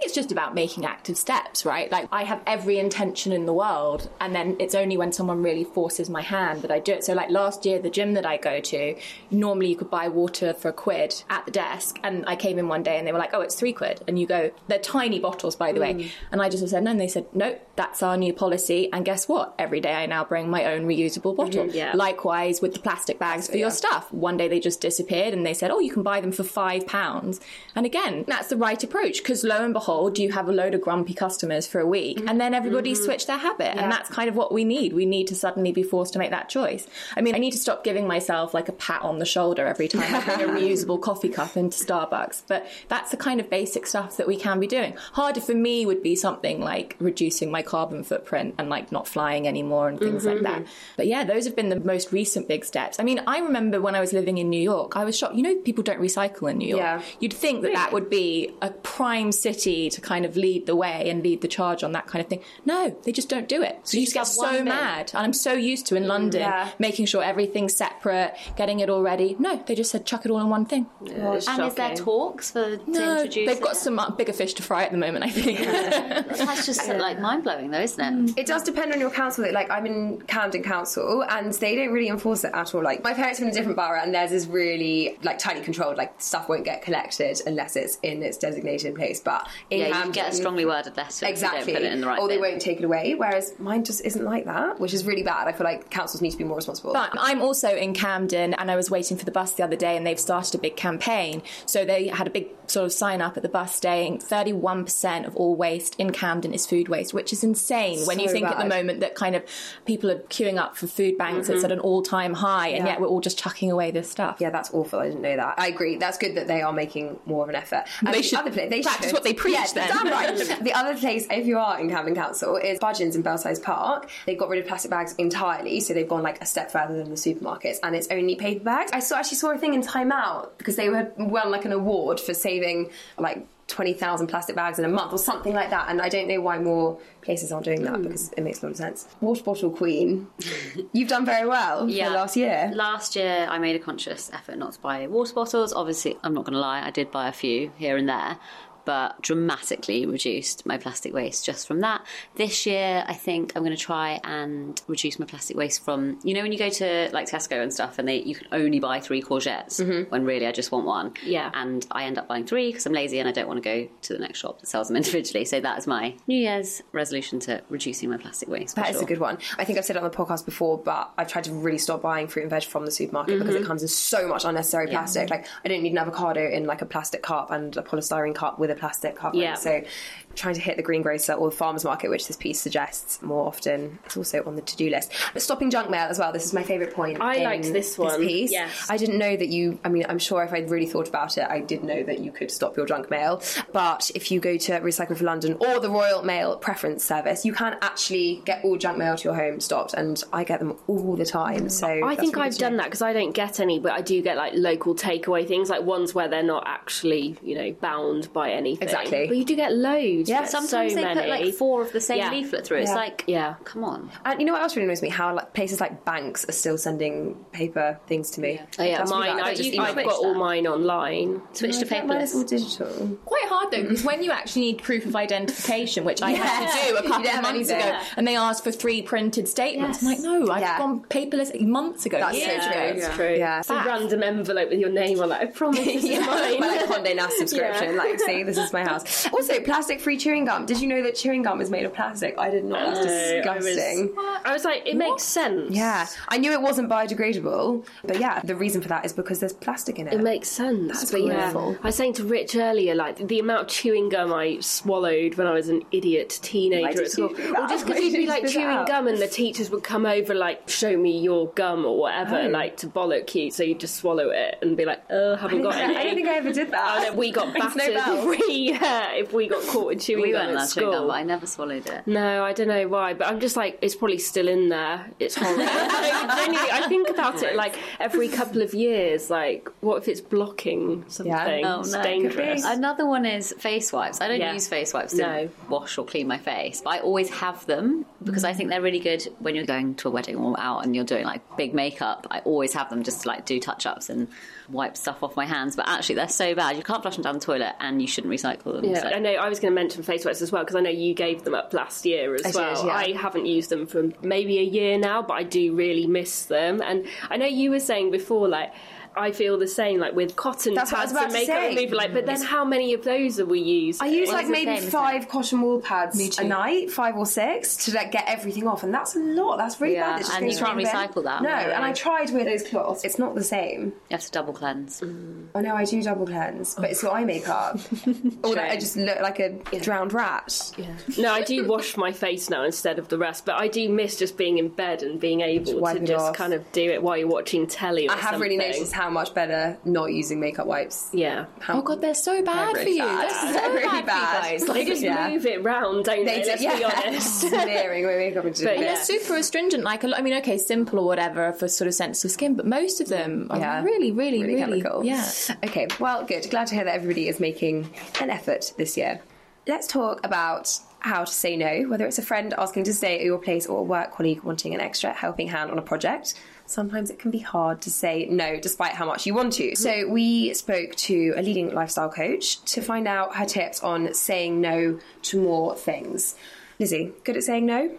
It's just about making active steps, right? Like, I have every intention in the world, and then it's only when someone really forces my hand that I do it. So, like last year, the gym that I go to, normally you could buy water for a quid at the desk, and I came in one day and they were like, oh, it's three quid. And you go, they're tiny bottles, by the way. Mm. And I just said, no, and they said, no, that's our new policy. And guess what? Every day I now bring my own reusable mm-hmm, bottle. yeah. Likewise with the plastic bags for your stuff. One day they just disappeared and they said, oh, you can buy them for five pounds. And again, that's the right approach because lo and behold, you have a load of grumpy customers for a week and then everybody mm-hmm. switched their habit. And that's kind of what we need. We need to suddenly be forced to make that choice. I mean, I need to stop giving myself like a pat on the shoulder every time I bring a reusable coffee cup into Starbucks. But that's the kind of basic stuff that we can be doing. Harder for me would be something like reducing my carbon footprint and like not flying anymore and things like that. Mm-hmm. But yeah, those have been the most recent big steps. I mean, I remember when I was living in New York, I was shocked. You know, people don't recycle in New York. Yeah. You'd think that that would be a prime city to kind of lead the way and lead the charge on that kind of thing. No, they just don't do it. So you just get so bin. mad. And I'm so used to in London Yeah. making sure everything's separate, getting it all ready. No, they just said chuck it all in one thing. And is there talks for to No, they've it? got some uh, bigger fish to fry at the moment, I think. That's just like mind blowing, though, isn't it? It does depend on your council. Like I'm in Camden Council, and they don't really enforce it at all. Like my parents are in a different borough, and theirs is really like tightly controlled. Like stuff won't get collected unless it's in its designated place. But in Yeah, you get a strongly worded letter exactly, if you don't put it in the right or they bin. won't take it away. Whereas mine just isn't like that, which is really bad. I feel like councils need to be more responsible. But I'm also in Camden and I was waiting for the bus the other day and they've started a big campaign. So they had a big sort of sign up at the bus saying 31% of all waste in Camden is food waste, which is insane when you So think at the moment that kind of people are queuing up for food banks. It's mm-hmm. at an all time high and Yeah. yet we're all just chucking away this stuff. Yeah, that's awful. I didn't know that. I agree. That's good that they are making more of an effort. And They the should other place, they practice should. what they preach Yeah, then. Damn right. the other place, if you are in Camden Council, is Budgens in Belsize Park. They've got rid of plastic bags entirely, so they've gone like a step further than the supermarkets, and it's only paper bags. I saw actually saw a thing in Time Out because they had won like an award for saving like. 20,000 plastic bags in a month or something like that. And I don't know why more places aren't doing that hmm. because it makes a lot of sense. Water bottle queen. You've done very well Yeah. for last year. Last year, I made a conscious effort not to buy water bottles. Obviously, I'm not going to lie, I did buy a few here and there, but dramatically reduced my plastic waste just from that. This year, I think I'm going to try and reduce my plastic waste from you know when you go to like Tesco and stuff, and they you can only buy three courgettes when really I just want one. Yeah. and I end up buying three because I'm lazy and I don't want to go to the next shop that sells them individually. So that is my New Year's resolution to reducing my plastic waste. That is sure. a good one. I think I've said it on the podcast before, but I've tried to really stop buying fruit and veg from the supermarket because Mm-hmm. it comes in so much unnecessary plastic. Like I don't need an avocado in like a plastic cup and a polystyrene cup with a plastic covering. Yeah. So trying to hit the greengrocer or the farmers market, which this piece suggests more often. It's also on the to-do list. But stopping junk mail as well. This is my favourite point. I liked this one, piece. yes. I didn't know that you. I mean, I'm sure if I'd really thought about it, I did know that you could stop your junk mail. But if you go to Recycle for London or the Royal Mail Preference Service, you can actually get all junk mail to your home stopped, and I get them all the time. So I think I've done know. that because I don't get any, but I do get like local takeaway things, like ones where they're not actually, you know, bound by anything. Exactly. But you do get loads. Yeah, You Sometimes so they many. put like four of the same Yeah. leaflet through. It's Yeah. like, Yeah. come on. And you know what else really annoys me? How like places like banks are still sending paper things to me. Oh, yeah, mine. I just, I've email. got all mine online. Switch to Yeah, mine is all paperless. digital. Quite hard though, because when you actually need proof of identification, which I had to do a couple don't of have months anything. ago, and they asked for three printed statements. I'm like, no, I've Yeah. gone paperless months ago. That's so true. ago. It's true. Yeah. It's a random envelope with your name on it. I promise this is mine. My, like Condé Nast subscription. Yeah. Like, see, this is my house. Also, plastic-free chewing gum. Did you know that chewing gum is made of plastic? I did not. That's No, I was- disgusting. I was like, it makes sense. Yeah, I knew it wasn't biodegradable, but yeah, the reason for that is because there's plastic in it. It makes sense. That's but yeah, awful. I was saying to Rich earlier, like the amount of chewing gum I swallowed when I was an idiot teenager at school. Or just because you'd be like chewing gum and the teachers would come over, like, show me your gum or whatever, Oh. like to bollock you. So you'd just swallow it and be like, oh, haven't got any. I don't think I ever did that. And we got Rings no battered we uh, if we got caught with chewing We gum weren't at allowed chewing school. gum, but I never swallowed it. No, I don't know why, but I'm just like it's probably still in there. It's horrible. no, genuinely, I think about it like every couple of years. Like, what if it's blocking something? Oh it's no! dangerous. Another one is face wipes. I don't Yeah. use face wipes to No. wash or clean my face, but I always have them because I think they're really good when you're going to a wedding or out and you're doing like big makeup. I always have them just to like do touch ups and wipe stuff off my hands. But actually, they're so bad you can't flush them down the toilet and you shouldn't recycle them. Yeah, so- I know. I was going to mention face wipes as well because I know you gave them up last year as I did, well. yeah. I haven't used them for maybe a year now, but I do really miss them. And I know you were saying before, like. I feel the same, like with cotton That's what I was pads and to makeup say. remover. Like, but then how many of those are we used? I use like maybe same, five cotton wool pads a night, five or six, to like get everything off, and that's a lot. That's really Yeah, bad. It just and goes you can't straight in the bin. recycle that. No, No. and I tried with those cloths. It's not the same. you have to double cleanse. I know I do double cleanse, but it's got eye makeup. or that I just look like a drowned rat. No, I do wash my face now instead of the rest, but I do miss just being in bed and being able wipe to it just off. kind of do it while you're watching telly. Or I have really something. noticed how much better not using makeup wipes. Yeah. How Oh god, they're so bad They're for you. bad. They're so They're really bad, bad. for you guys. They Like, just Yeah. move it round, don't they? They do, Let's yeah. be honest. smearing my makeup into But yeah. they're super astringent. Like, a lot- I mean, okay, simple or whatever for sort of sensitive skin, but most of them are Yeah. really, really, really, chemical. Yeah. Okay, well, good. Glad to hear that everybody is making an effort this year. Let's talk about how to say no, whether it's a friend asking to stay at your place or a work colleague wanting an extra helping hand on a project. Sometimes it can be hard to say no despite how much you want to. So, we spoke to a leading lifestyle coach to find out her tips on saying no to more things. Lizzie, good at saying no?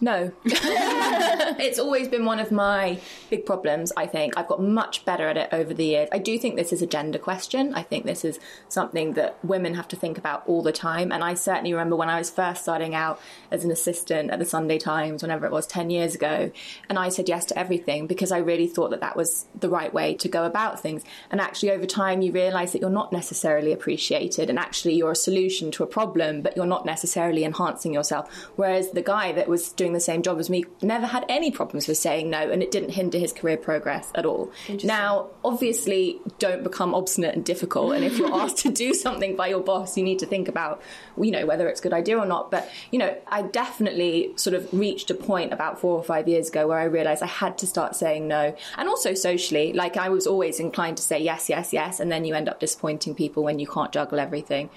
No. it's always been one of my big problems, I think. I've got much better at it over the years. I do think this is a gender question. I think this is something that women have to think about all the time. And I certainly remember when I was first starting out as an assistant at the Sunday Times, whenever it was 10 years ago, and I said yes to everything because I really thought that that was the right way to go about things. And actually, over time, you realize that you're not necessarily appreciated, and actually, you're a solution to a problem, but you're not necessarily enhancing yourself. Whereas the guy that was doing the same job as me never had any problems with saying no, and it didn't hinder his career progress at all. Now, obviously, don't become obstinate and difficult. And if you're asked to do something by your boss, you need to think about, you know, whether it's a good idea or not. But, you know, I definitely sort of reached a point about four or five years ago where I realized I had to start saying no. And also socially, like I was always inclined to say yes, yes, yes. And then you end up disappointing people when you can't juggle everything.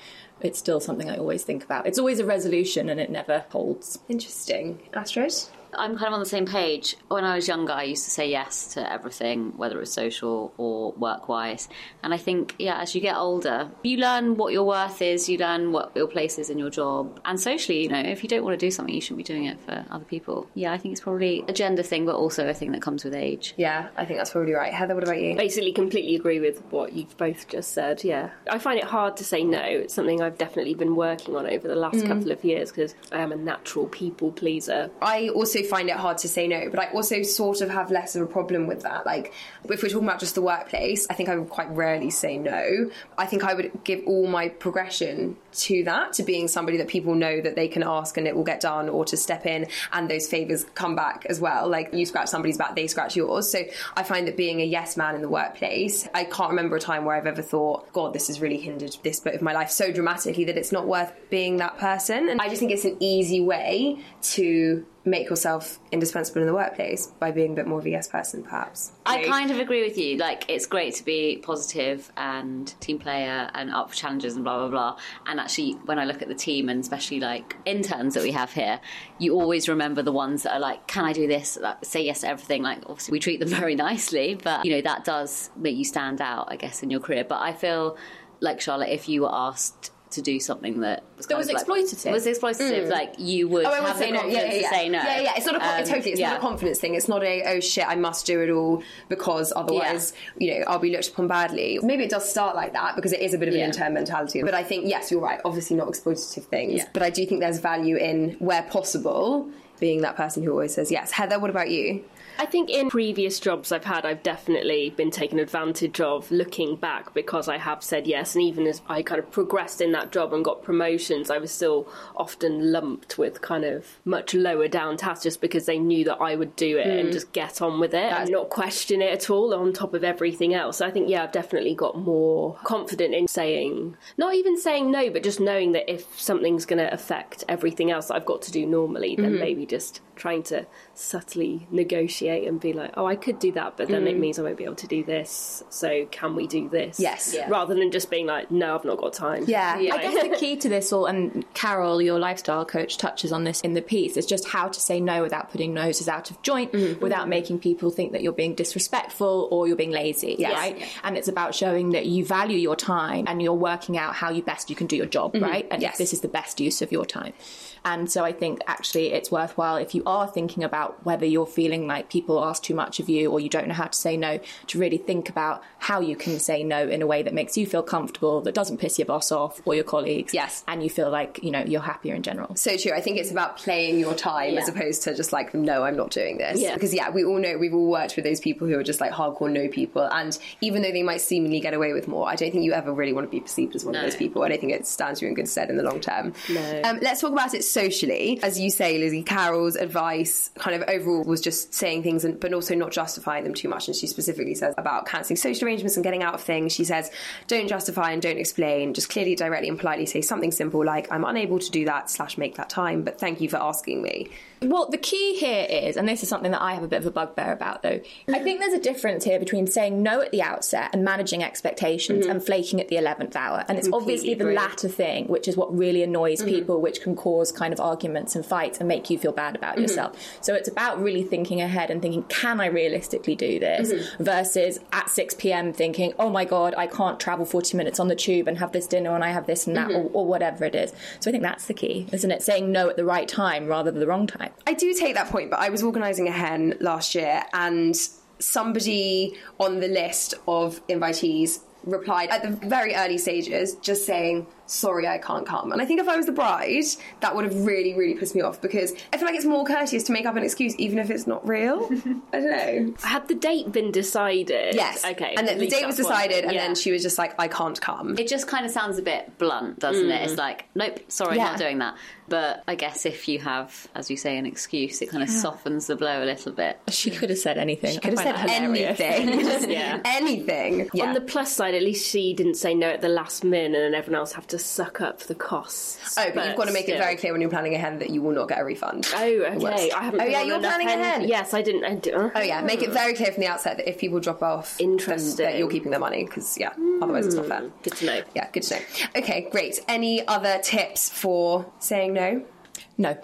It's still something I always think about. It's always a resolution and it never holds. Interesting. Astrid? I'm kind of on the same page. When I was younger, I used to say yes to everything, whether it was social or work wise. And I think, yeah, as you get older, you learn what your worth is, you learn what your place is in your job. And socially, you know, if you don't want to do something, you shouldn't be doing it for other people. Yeah, I think it's probably a gender thing, but also a thing that comes with age. Yeah, I think that's probably right. Heather, what about you? Basically, completely agree with what you've both just said. Yeah, I find it hard to say no. It's something I've definitely been working on over the last Mm. couple of years because I am a natural people pleaser. I also find it hard to say no, but I also sort of have less of a problem with that. Like, if we're talking about just the workplace, I think I would quite rarely say no. I think I would give all my progression to that, to being somebody that people know that they can ask and it will get done, or to step in and those favours come back as well. Like, you scratch somebody's back, they scratch yours. So I find that being a yes man in the workplace, I can't remember a time where I've ever thought, God, this has really hindered this bit of my life so dramatically that it's not worth being that person. And I just think it's an easy way to make yourself indispensable in the workplace by being a bit more of a yes person, perhaps. I kind of agree with you. Like, it's great to be positive and team player and up for challenges and blah, blah, blah. And actually, when I look at the team and especially like interns that we have here, you always remember the ones that are like, can I do this? Like, say yes to everything. Like, obviously, we treat them very nicely, but, you know, that does make you stand out, I guess, in your career. But I feel like, Charlotte, if you were asked to do something that was, That was like- exploitative. was exploitative, like, you would Oh, I have the say no. confidence Yeah, yeah, yeah. to say no. Yeah, yeah. It's not a Um, totally. It's yeah. not a confidence thing. It's not a oh shit, I must do it all because otherwise, you know, I'll be looked upon badly. Maybe it does start like that because it is a bit of an intern mentality. But I think yes, you're right. Obviously, not exploitative things. But I do think there's value in where possible being that person who always says yes. Heather, what about you? I think in previous jobs I've had, I've definitely been taken advantage of looking back because I have said yes. And even as I kind of progressed in that job and got promotions, I was still often lumped with kind of much lower down tasks just because they knew that I would do it and hmm. just get on with it and not question it at all on top of everything else. I think, yeah, I've definitely got more confident in saying, not even saying no, but just knowing that if something's going to affect everything else that I've got to do normally, then mm-hmm. maybe just trying to subtly negotiate and be like, oh, I could do that, but then it mm. means I won't be able to do this. So can we do this? Yes. Yeah. Rather than just being like, no, I've not got time. Yeah. I guess the key to this all, and Carol, your lifestyle coach, touches on this in the piece, is just how to say no without putting noses out of joint, mm-hmm. Mm-hmm. without making people think that you're being disrespectful or you're being lazy, right? And it's about showing that you value your time and you're working out how you best you can do your job, mm-hmm. right? And Yes. if this is the best use of your time. And so I think actually it's worthwhile if you are thinking about whether you're feeling like people ask too much of you or you don't know how to say no, to really think about how you can say no in a way that makes you feel comfortable, that doesn't piss your boss off or your colleagues. Yes. And you feel like, you know, you're happier in general. So true. I think it's about playing your time as opposed to just like, no, I'm not doing this. Yeah. Because yeah, we all know we've all worked with those people who are just like hardcore no people, and even though they might seemingly get away with more, I don't think you ever really want to be perceived as one of those people. I don't think it stands you in good stead in the long term. No. Um, let's talk about it socially. As you say, Lizzie, Carroll's advice kind of overall was just saying things, and, but also not justifying them too much. And she specifically says about cancelling social arrangements and getting out of things. She says, don't justify and don't explain. Just clearly, directly, and politely say something simple like, I'm unable to do that slash make that time, but thank you for asking me. Well, the key here is, and this is something that I have a bit of a bugbear about though, I think there's a difference here between saying no at the outset and managing expectations mm-hmm. and flaking at the 11th hour. And it's obviously the latter thing, which is what really annoys mm-hmm. people, which can cause kind of arguments and fights and make you feel bad about mm-hmm. yourself. So it's about really thinking ahead and thinking, can I realistically do this? Mm-hmm. Versus at 6 p.m. thinking, oh my God, I can't travel 40 minutes on the tube and have this dinner and I have this and that mm-hmm. or, or whatever it is. So I think that's the key, isn't it? Saying no at the right time rather than the wrong time. I do take that point, but I was organising a hen last year and somebody on the list of invitees replied at the very early stages just saying, sorry, I can't come. And I think if I was the bride, that would have really, really pissed me off because I feel like it's more courteous to make up an excuse even if it's not real. I don't know. Had the date been decided? Yes. Okay. And then the date was decided, thing, and yeah. then she was just like, I can't come. It just kind of sounds a bit blunt, doesn't it? Mm. It's like, nope, sorry, Yeah. not doing that. But I guess if you have, as you say, an excuse, it kind of softens the blow a little bit. She could have said anything. She could have said anything. Just Yeah. anything. Yeah. On the plus side, at least she didn't say no at the last minute, and everyone else have to suck up the costs. Oh, but, you've got to make it very clear when you're planning ahead that you will not get a refund. Oh, okay. I haven't. Oh, yeah, you're planning hen- ahead. Yes, I didn't. I did, Oh yeah, make it very clear from the outset that if people drop off, then- Interesting. that you're keeping their money because yeah, otherwise it's not fair. Hmm, good to know. Yeah, good to know. Okay, great. Any other tips for saying no? No.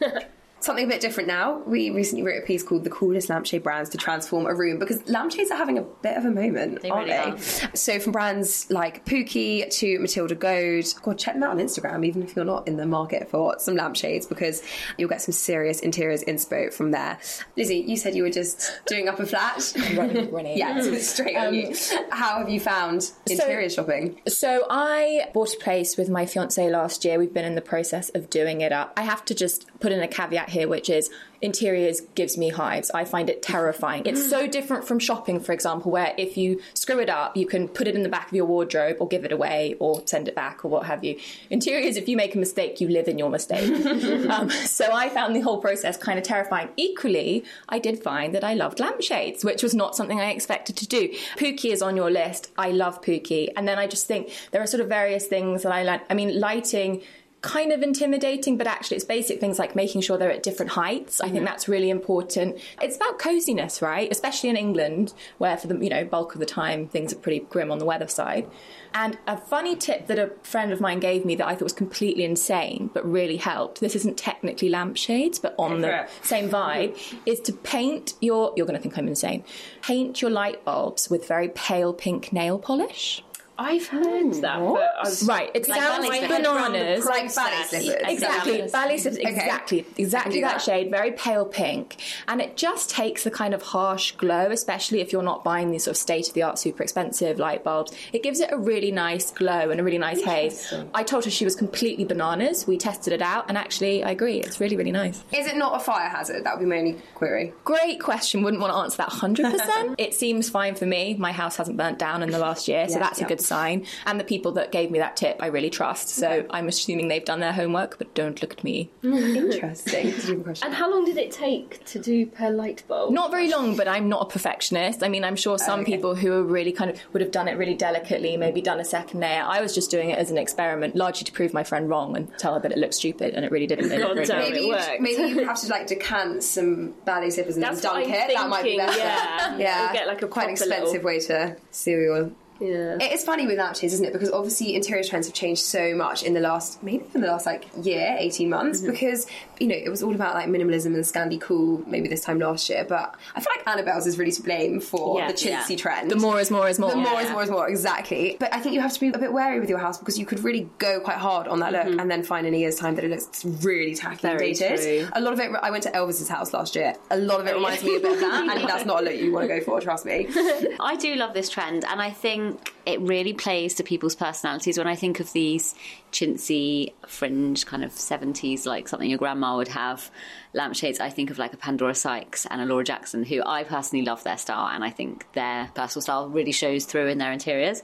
Something a bit different now. We recently wrote a piece called "The Coolest Lampshade Brands to Transform a Room" because lampshades are having a bit of a moment, They aren't really they? So from brands like Pooky to Matilda Goad, God, check them out on Instagram, even if you're not in the market for some lampshades, because you'll get some serious interiors inspo from there. Lizzie, you said you were just doing up a flat. Running, running. Yeah, it's straight on you. Um, How have you found interior shopping? So I bought a place with my fiance last year. We've been in the process of doing it up. I have to just put in a caveat here, which is interiors gives me hives. I find it terrifying. It's so different from shopping, for example, where if you screw it up, you can put it in the back of your wardrobe or give it away or send it back or what have you. Interiors, if you make a mistake, you live in your mistake. um, so I found the whole process kind of terrifying. Equally, I did find that I loved lampshades, which was not something I expected to do. Pooky is on your list. I love Pooky. And then I just think there are sort of various things that I like. I mean, lighting kind of intimidating, but actually it's basic things like making sure they're at different heights. I think mm-hmm. that's really important. It's about coziness, right? Especially in England, where for the you know bulk of the time things are pretty grim on the weather side. And a funny tip that a friend of mine gave me that I thought was completely insane, but really helped. This isn't technically lampshades, but on the same vibe, is to paint your. You're going to think I'm insane. Paint your light bulbs with very pale pink nail polish. I've heard that, but I was, Right, it Like sounds like bananas. Like ballet slippers. Exactly, Ballet ballet slippers. Exactly, exactly that. that. shade, very pale pink, and it just takes the kind of harsh glow, especially if you're not buying these sort of state of the art, super expensive light bulbs. It gives it a really nice glow and a really nice haze. I told her she was completely bananas. We tested it out, and actually, I agree. It's really, really nice. Is it not a fire hazard? That would be my only query. Great question. Wouldn't want to answer that 100%. it seems fine for me. My house hasn't burnt down in the last year, so Yeah, that's yeah. a good sign. And the people that gave me that tip, I really trust. So I'm assuming they've done their homework, but don't look at me. Interesting. Did you have a question? and how long did it take to do per light bulb? Not very long, but I'm not a perfectionist. I mean, I'm sure some oh, Okay. people who are really kind of would have done it really delicately, maybe done a second layer. I was just doing it as an experiment, largely to prove my friend wrong and tell her that it looked stupid, and it really didn't. It God really maybe it you, worked. maybe you have to like decant some ballet slippers and That's then dunk I'm it. That might be better. yeah. yeah. Or get, like, a quite an expensive little- way to seal your. Yeah. It is funny with lampshades, isn't it? Because obviously interior trends have changed so much in the last, maybe in the last like year, eighteen months. Mm-hmm. Because you know it was all about like minimalism and Scandi cool, maybe this time last year. But I feel like Annabel's is really to blame for Yeah, the chintzy yeah. trend. The more is more is more. The more is more is more, exactly. But I think you have to be a bit wary with your house because you could really go quite hard on that look and then find in a year's time that it looks really tacky and dated. true. A lot of it, I went to Elvis's house last year. A lot of it reminds me a bit of that, and that's not a look you want to go for, trust me. I do love this trend, and I think it really plays to people's personalities. When I think of these chintzy, fringe, kind of 70s, like something your grandma would have lampshades, I think of like a Pandora Sykes and a Laura Jackson, who I personally love their style, and I think their personal style really shows through in their interiors.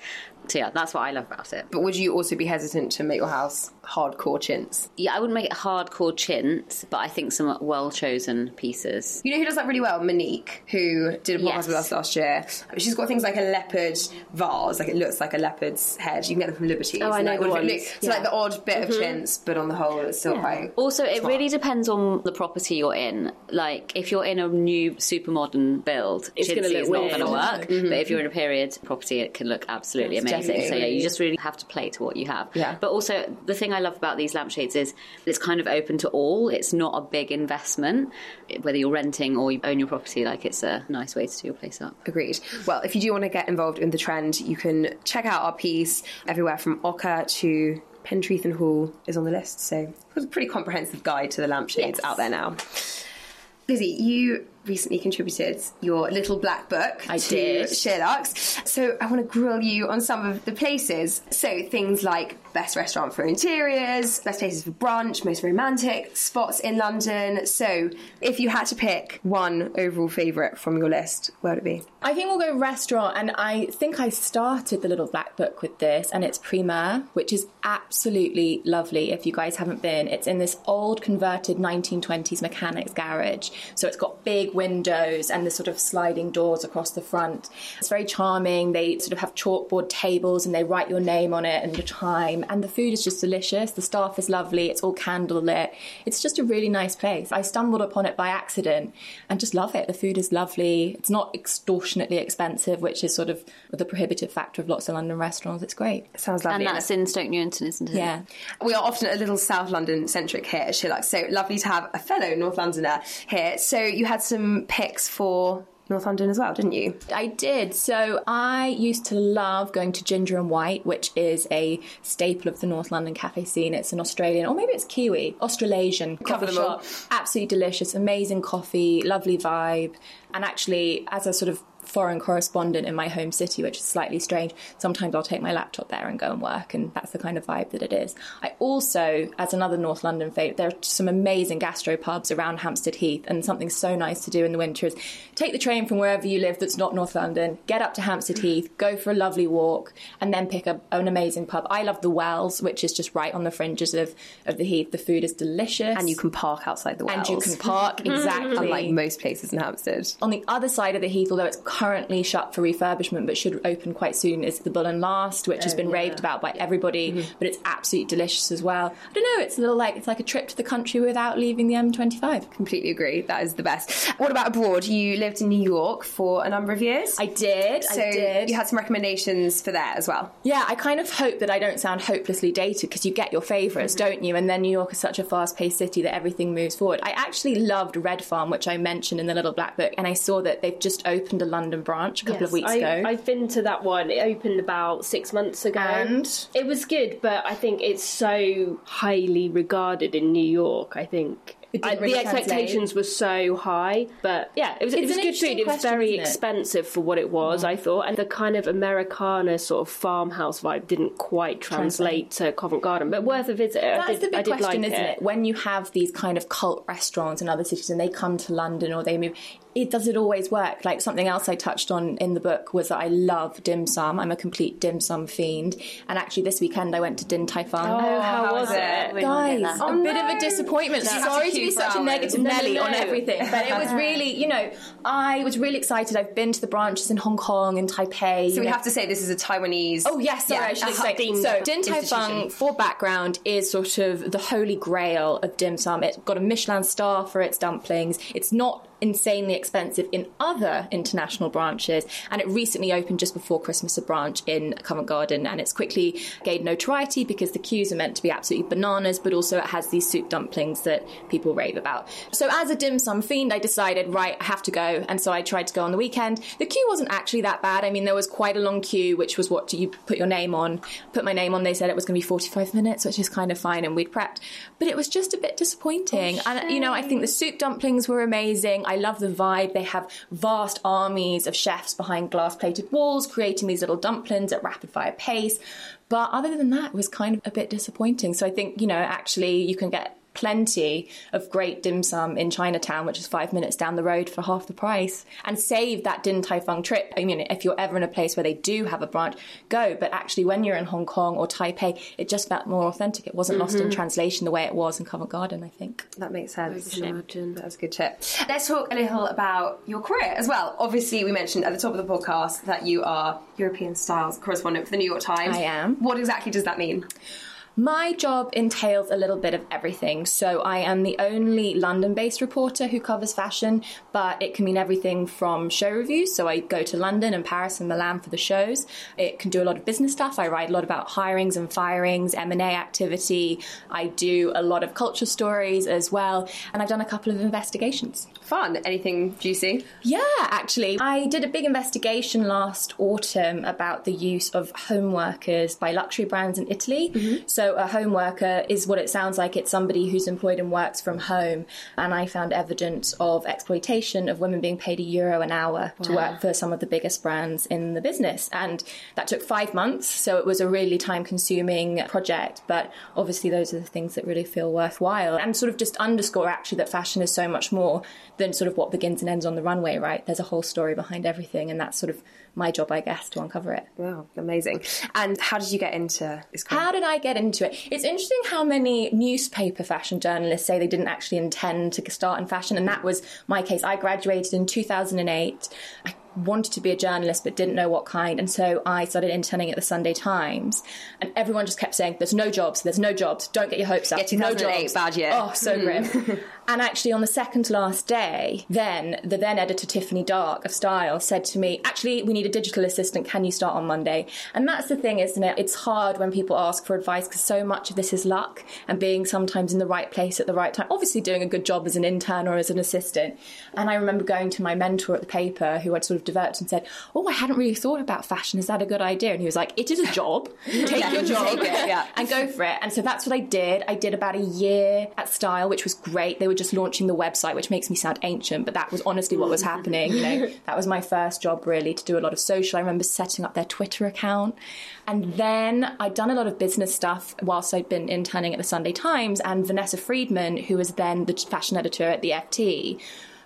So, yeah, that's what I love about it. But would you also be hesitant to make your house hardcore chintz? Yeah, I wouldn't make it hardcore chintz, but I think some well chosen pieces. You know who does that really well? Monique, who did a podcast Yes. with us last year. She's got things like a leopard vase, like it looks like a leopard's head. You can get them from Liberty. Oh, I know that the ones. So like the odd bit of mm-hmm. chintz, but on the whole, it's still quite. Also, it smart. really depends on the property you're in. Like, if you're in a new, super modern build, It's look is not going to work. Mm-hmm. But if you're in a period property, it can look absolutely amazing. So, yeah, you just really have to play to what you have. Yeah. But also, the thing I love about these lampshades is it's kind of open to all. It's not a big investment, whether you're renting or you own your property. Like, it's a nice way to do your place up. Agreed. Well, if you do want to get involved in the trend, you can check out our piece everywhere from Ochre to Pentreath and Hall is on the list. So it was a pretty comprehensive guide to the lampshades out there now. Lizzie, you recently contributed your little black book I to did. Sheerluxe's. So I want to grill you on some of the places. So things like best restaurant for interiors, best places for brunch, most romantic spots in London. So if you had to pick one overall favourite from your list, where would it be? I think we'll go restaurant, and I think I started the little black book with this, and it's Primeur, which is absolutely lovely. If you guys haven't been, it's in this old converted 1920s mechanics garage, so it's got big windows and the sort of sliding doors across the front. It's very charming. They sort of have chalkboard tables, and they write your name on it and your time, and the food is just delicious. The staff is lovely. It's all candle lit. It's just a really nice place. I stumbled upon it by accident and just love it. The food is lovely. It's not extortionately expensive, which is sort of the prohibitive factor of lots of London restaurants. It's great. Sounds lovely. And that's in Stoke Newington, isn't it? Yeah. We are often a little South London centric here at Sheerluxe, so lovely to have a fellow North Londoner here. So you had some picks for North London as well, didn't you? I did. So I used to love going to Ginger and White, which is a staple of the North London cafe scene. It's an Australian, or maybe it's Kiwi, Australasian Cover coffee all. shop. Absolutely delicious, amazing coffee, lovely vibe. And actually, as a sort of foreign correspondent in my home city, which is slightly strange, sometimes I'll take my laptop there and go and work, and that's the kind of vibe that it is. I also, as another North London favourite, there are some amazing gastro pubs around Hampstead Heath, and something so nice to do in the winter is take the train from wherever you live that's not North London, get up to Hampstead Heath, go for a lovely walk, and then pick up an amazing pub. I love the Wells, which is just right on the fringes of, of the Heath. The food is delicious. And you can park outside the wells. and you can park exactly Unlike most places in Hampstead. on the other side of the Heath, although it's currently shut for refurbishment but should open quite soon, is the Bull and Last, which has oh, been raved about by everybody, mm-hmm. but it's absolutely delicious as well. I don't know, it's a little like it's like a trip to the country without leaving the M25. Completely agree. That is the best. What about abroad? You lived in New York for a number of years. I did, so I did. you had some recommendations for there as well. Yeah, I kind of hope that I don't sound hopelessly dated because you get your favorites mm-hmm. don't you? And then New York is such a fast paced city that everything moves forward. I actually loved Red Farm, which I mentioned in the Little Black Book, and I saw that they've just opened a London London branch a couple of weeks I, ago. I've been to that one. It opened about six months ago. And? It was good, but I think it's so highly regarded in New York. I think. I- really the expectations translate. were so high, but yeah, it was, it was good food. It was question, very it? expensive for what it was, mm. I thought, and the kind of Americana sort of farmhouse vibe didn't quite translate to Covent Garden, but worth a visit. That's did, the big question, like isn't it? When you have these kind of cult restaurants in other cities and they come to London or they move, it does it always work? Like something else I touched on in the book was that I love dim sum. I'm a complete dim sum fiend. And actually, this weekend I went to Din Tai Fung. Oh, how oh, was was it? it? Guys, that. a bit of a disappointment. That's Sorry to cute be for such a negative No, no, Nelly no. on everything, but it was really, you know, I was really excited. I've been to the branches in Hong Kong and Taipei. So we know. have to say this is a Taiwanese. Oh yes, sorry, Yeah, I should explain. So Din Tai Fung, for background, is sort of the holy grail of dim sum. It's got a Michelin star for its dumplings. It's not insanely expensive in other international branches, and it recently opened just before Christmas a branch in Covent Garden, and it's quickly gained notoriety because the queues are meant to be absolutely bananas, but also it has these soup dumplings that people rave about. So as a dim sum fiend, I decided right, I have to go, and so I tried to go on the weekend. The queue wasn't actually that bad. I mean, there was quite a long queue, which was what you put your name on. Put my name on. They said it was going to be 45 minutes, which is kind of fine, and we'd prepped. But it was just a bit disappointing. and you know, I think the soup dumplings were amazing. I love the vibe. They have vast armies of chefs behind glass-plated walls, creating these little dumplings at rapid fire pace. But other than that, it was kind of a bit disappointing. So I think you know, actually, you can get plenty of great dim sum in Chinatown, which is five minutes down the road for half the price, and save that Din Tai Fung trip. I mean, if you're ever in a place where they do have a branch, go. But actually, when you're in Hong Kong or Taipei, it just felt more authentic. It wasn't lost in mm-hmm. translation the way it was in Covent Garden, I think. That makes sense. I imagine. That was a good tip. Let's talk a little about your career as well. Obviously, we mentioned at the top of the podcast that you are European Styles correspondent for the New York Times. I am. What exactly does that mean? My job entails a little bit of everything. So I am the only London based reporter who covers fashion, but it can mean everything from show reviews. So I go to London and Paris and Milan for the shows. It can do a lot of business stuff. I write a lot about hirings and firings, M&A activity. I do a lot of culture stories as well. And I've done a couple of investigations. Fun. Anything juicy? Yeah, actually. I did a big investigation last autumn about the use of home workers by luxury brands in Italy. Mm-hmm. So, a home worker is what it sounds like it's somebody who's employed and works from home. And I found evidence of exploitation of women being paid a euro an hour to work for some of the biggest brands in the business. And that took five months. So, it was a really time consuming project. But obviously, those are the things that really feel worthwhile and sort of just underscore actually that fashion is so much more than sort of what begins and ends on the runway, right? There's a whole story behind everything, and that's sort of my job, I guess, to uncover it. Wow, amazing. And how did you get into this? How did I get into it? It's interesting how many newspaper fashion journalists say they didn't actually intend to start in fashion, and that was my case. I graduated in 2008. I wanted to be a journalist but didn't know what kind, and so I started interning at the Sunday Times, and everyone just kept saying, "There's no jobs. There's no jobs. Don't get your hopes up. No jobs." bad year. Oh, so grim. and actually, on the second last day, then the then editor Tiffanie Darke of Style said to me, "Actually, we need a digital assistant. Can you start on Monday?" And that's the thing, isn't it? It's hard when people ask for advice because so much of this is luck and being sometimes in the right place at the right time. Obviously, doing a good job as an intern or as an assistant. And I remember going to my mentor at the paper, who I'd sort of developed and said, "Oh, I hadn't really thought about fashion. Is that a good idea?" And he was like, "It is a job. Take your job Take it, yeah. and go for it." And so that's what I did. I did about a year at Style, which was great. They were just launching the website, which makes me sound ancient, but that was honestly what was mm. happening. You know, that was my first job really to do a lot of social. I remember setting up their Twitter account, and then I'd done a lot of business stuff whilst I'd been interning at the Sunday Times. And Vanessa Friedman, who was then the fashion editor at the FT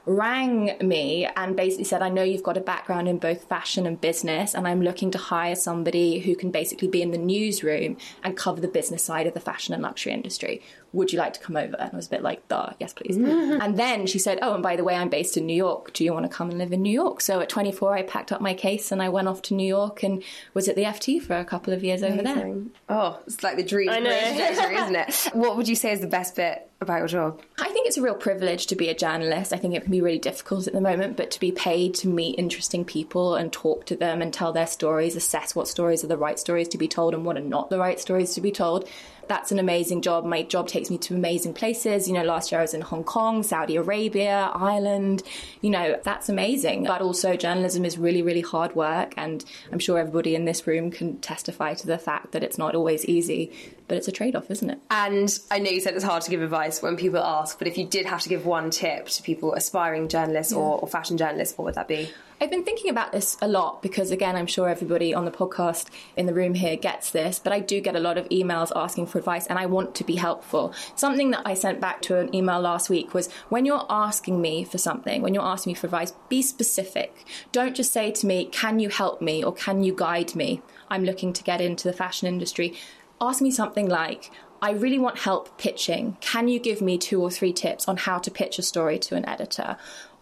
rang me and basically said, I know you've got a background in both fashion and business, and I'm looking to hire somebody who can basically be in the newsroom and cover the business side of the fashion and luxury industry. Would you like to come over? And I was a bit like, duh, yes, please. Mm-hmm. and then she said, Oh, and by the way, I'm based in New York. Do you want to come and live in New York? So at 24, I packed up my case and I went off to New York and was at the FT for a couple of years over there. Oh, it's like the dream I know. career trajectory, isn't it? What would you say is the best bit about your job? I think it's a real privilege to be a journalist. I think it can be really difficult at the moment, but to be paid to meet interesting people and talk to them and tell their stories, assess what stories are the right stories to be told and what are not the right stories to be told. That's an amazing job. My job takes me to amazing places. You know, last year I was in Hong Kong, Saudi Arabia, Ireland. You know, that's amazing. But also, journalism is really, really hard work. And I'm sure everybody in this room can testify to the fact that it's not always easy, but it's a trade off, isn't it? And I know you said it's hard to give advice when people ask, but if you did have to give one tip to people aspiring journalists yeah. or, or fashion journalists, what would that be? I've been thinking about this a lot because, again, I'm sure everybody on the podcast in the room here gets this, but I do get a lot of emails asking for advice and I want to be helpful. Something that I sent back to an email last week was when you're asking me for something, when you're asking me for advice, be specific. Don't just say to me, Can you help me or can you guide me? I'm looking to get into the fashion industry. Ask me something like, I really want help pitching. Can you give me two or three tips on how to pitch a story to an editor?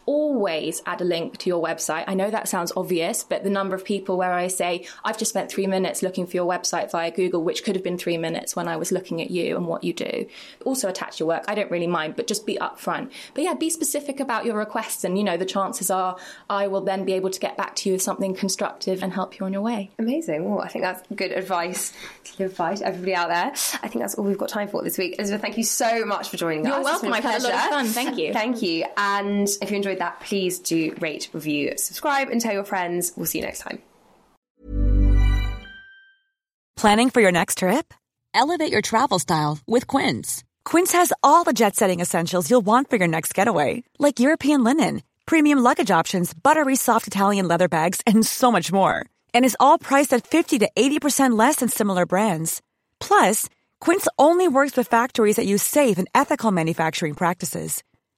Always add a link to your website. I know that sounds obvious, but the number of people where I say, I've just spent three minutes looking for your website via Google, which could have been three minutes when I was looking at you and what you do. Also attach your work. I don't really mind, but just be upfront. But yeah, be specific about your requests. And, you know, the chances are I will then be able to get back to you with something constructive and help you on your way. Amazing. Well, I think that's good advice to live by to everybody out there. I think that's all we've got time for this week. Elizabeth, thank you so much for joining You're us. You're welcome. I've had a lot of fun. Thank you. thank you. And if you enjoyed enjoyed that, please do rate, review, subscribe, and tell your friends. We'll see you next time. Planning for your next trip? Elevate your travel style with Quince. Quince has all the jet setting essentials you'll want for your next getaway, like European linen, premium luggage options, buttery soft Italian leather bags, and so much more. And is all priced at 50 to 80% less than similar brands. Plus, Quince only works with factories that use safe and ethical manufacturing practices.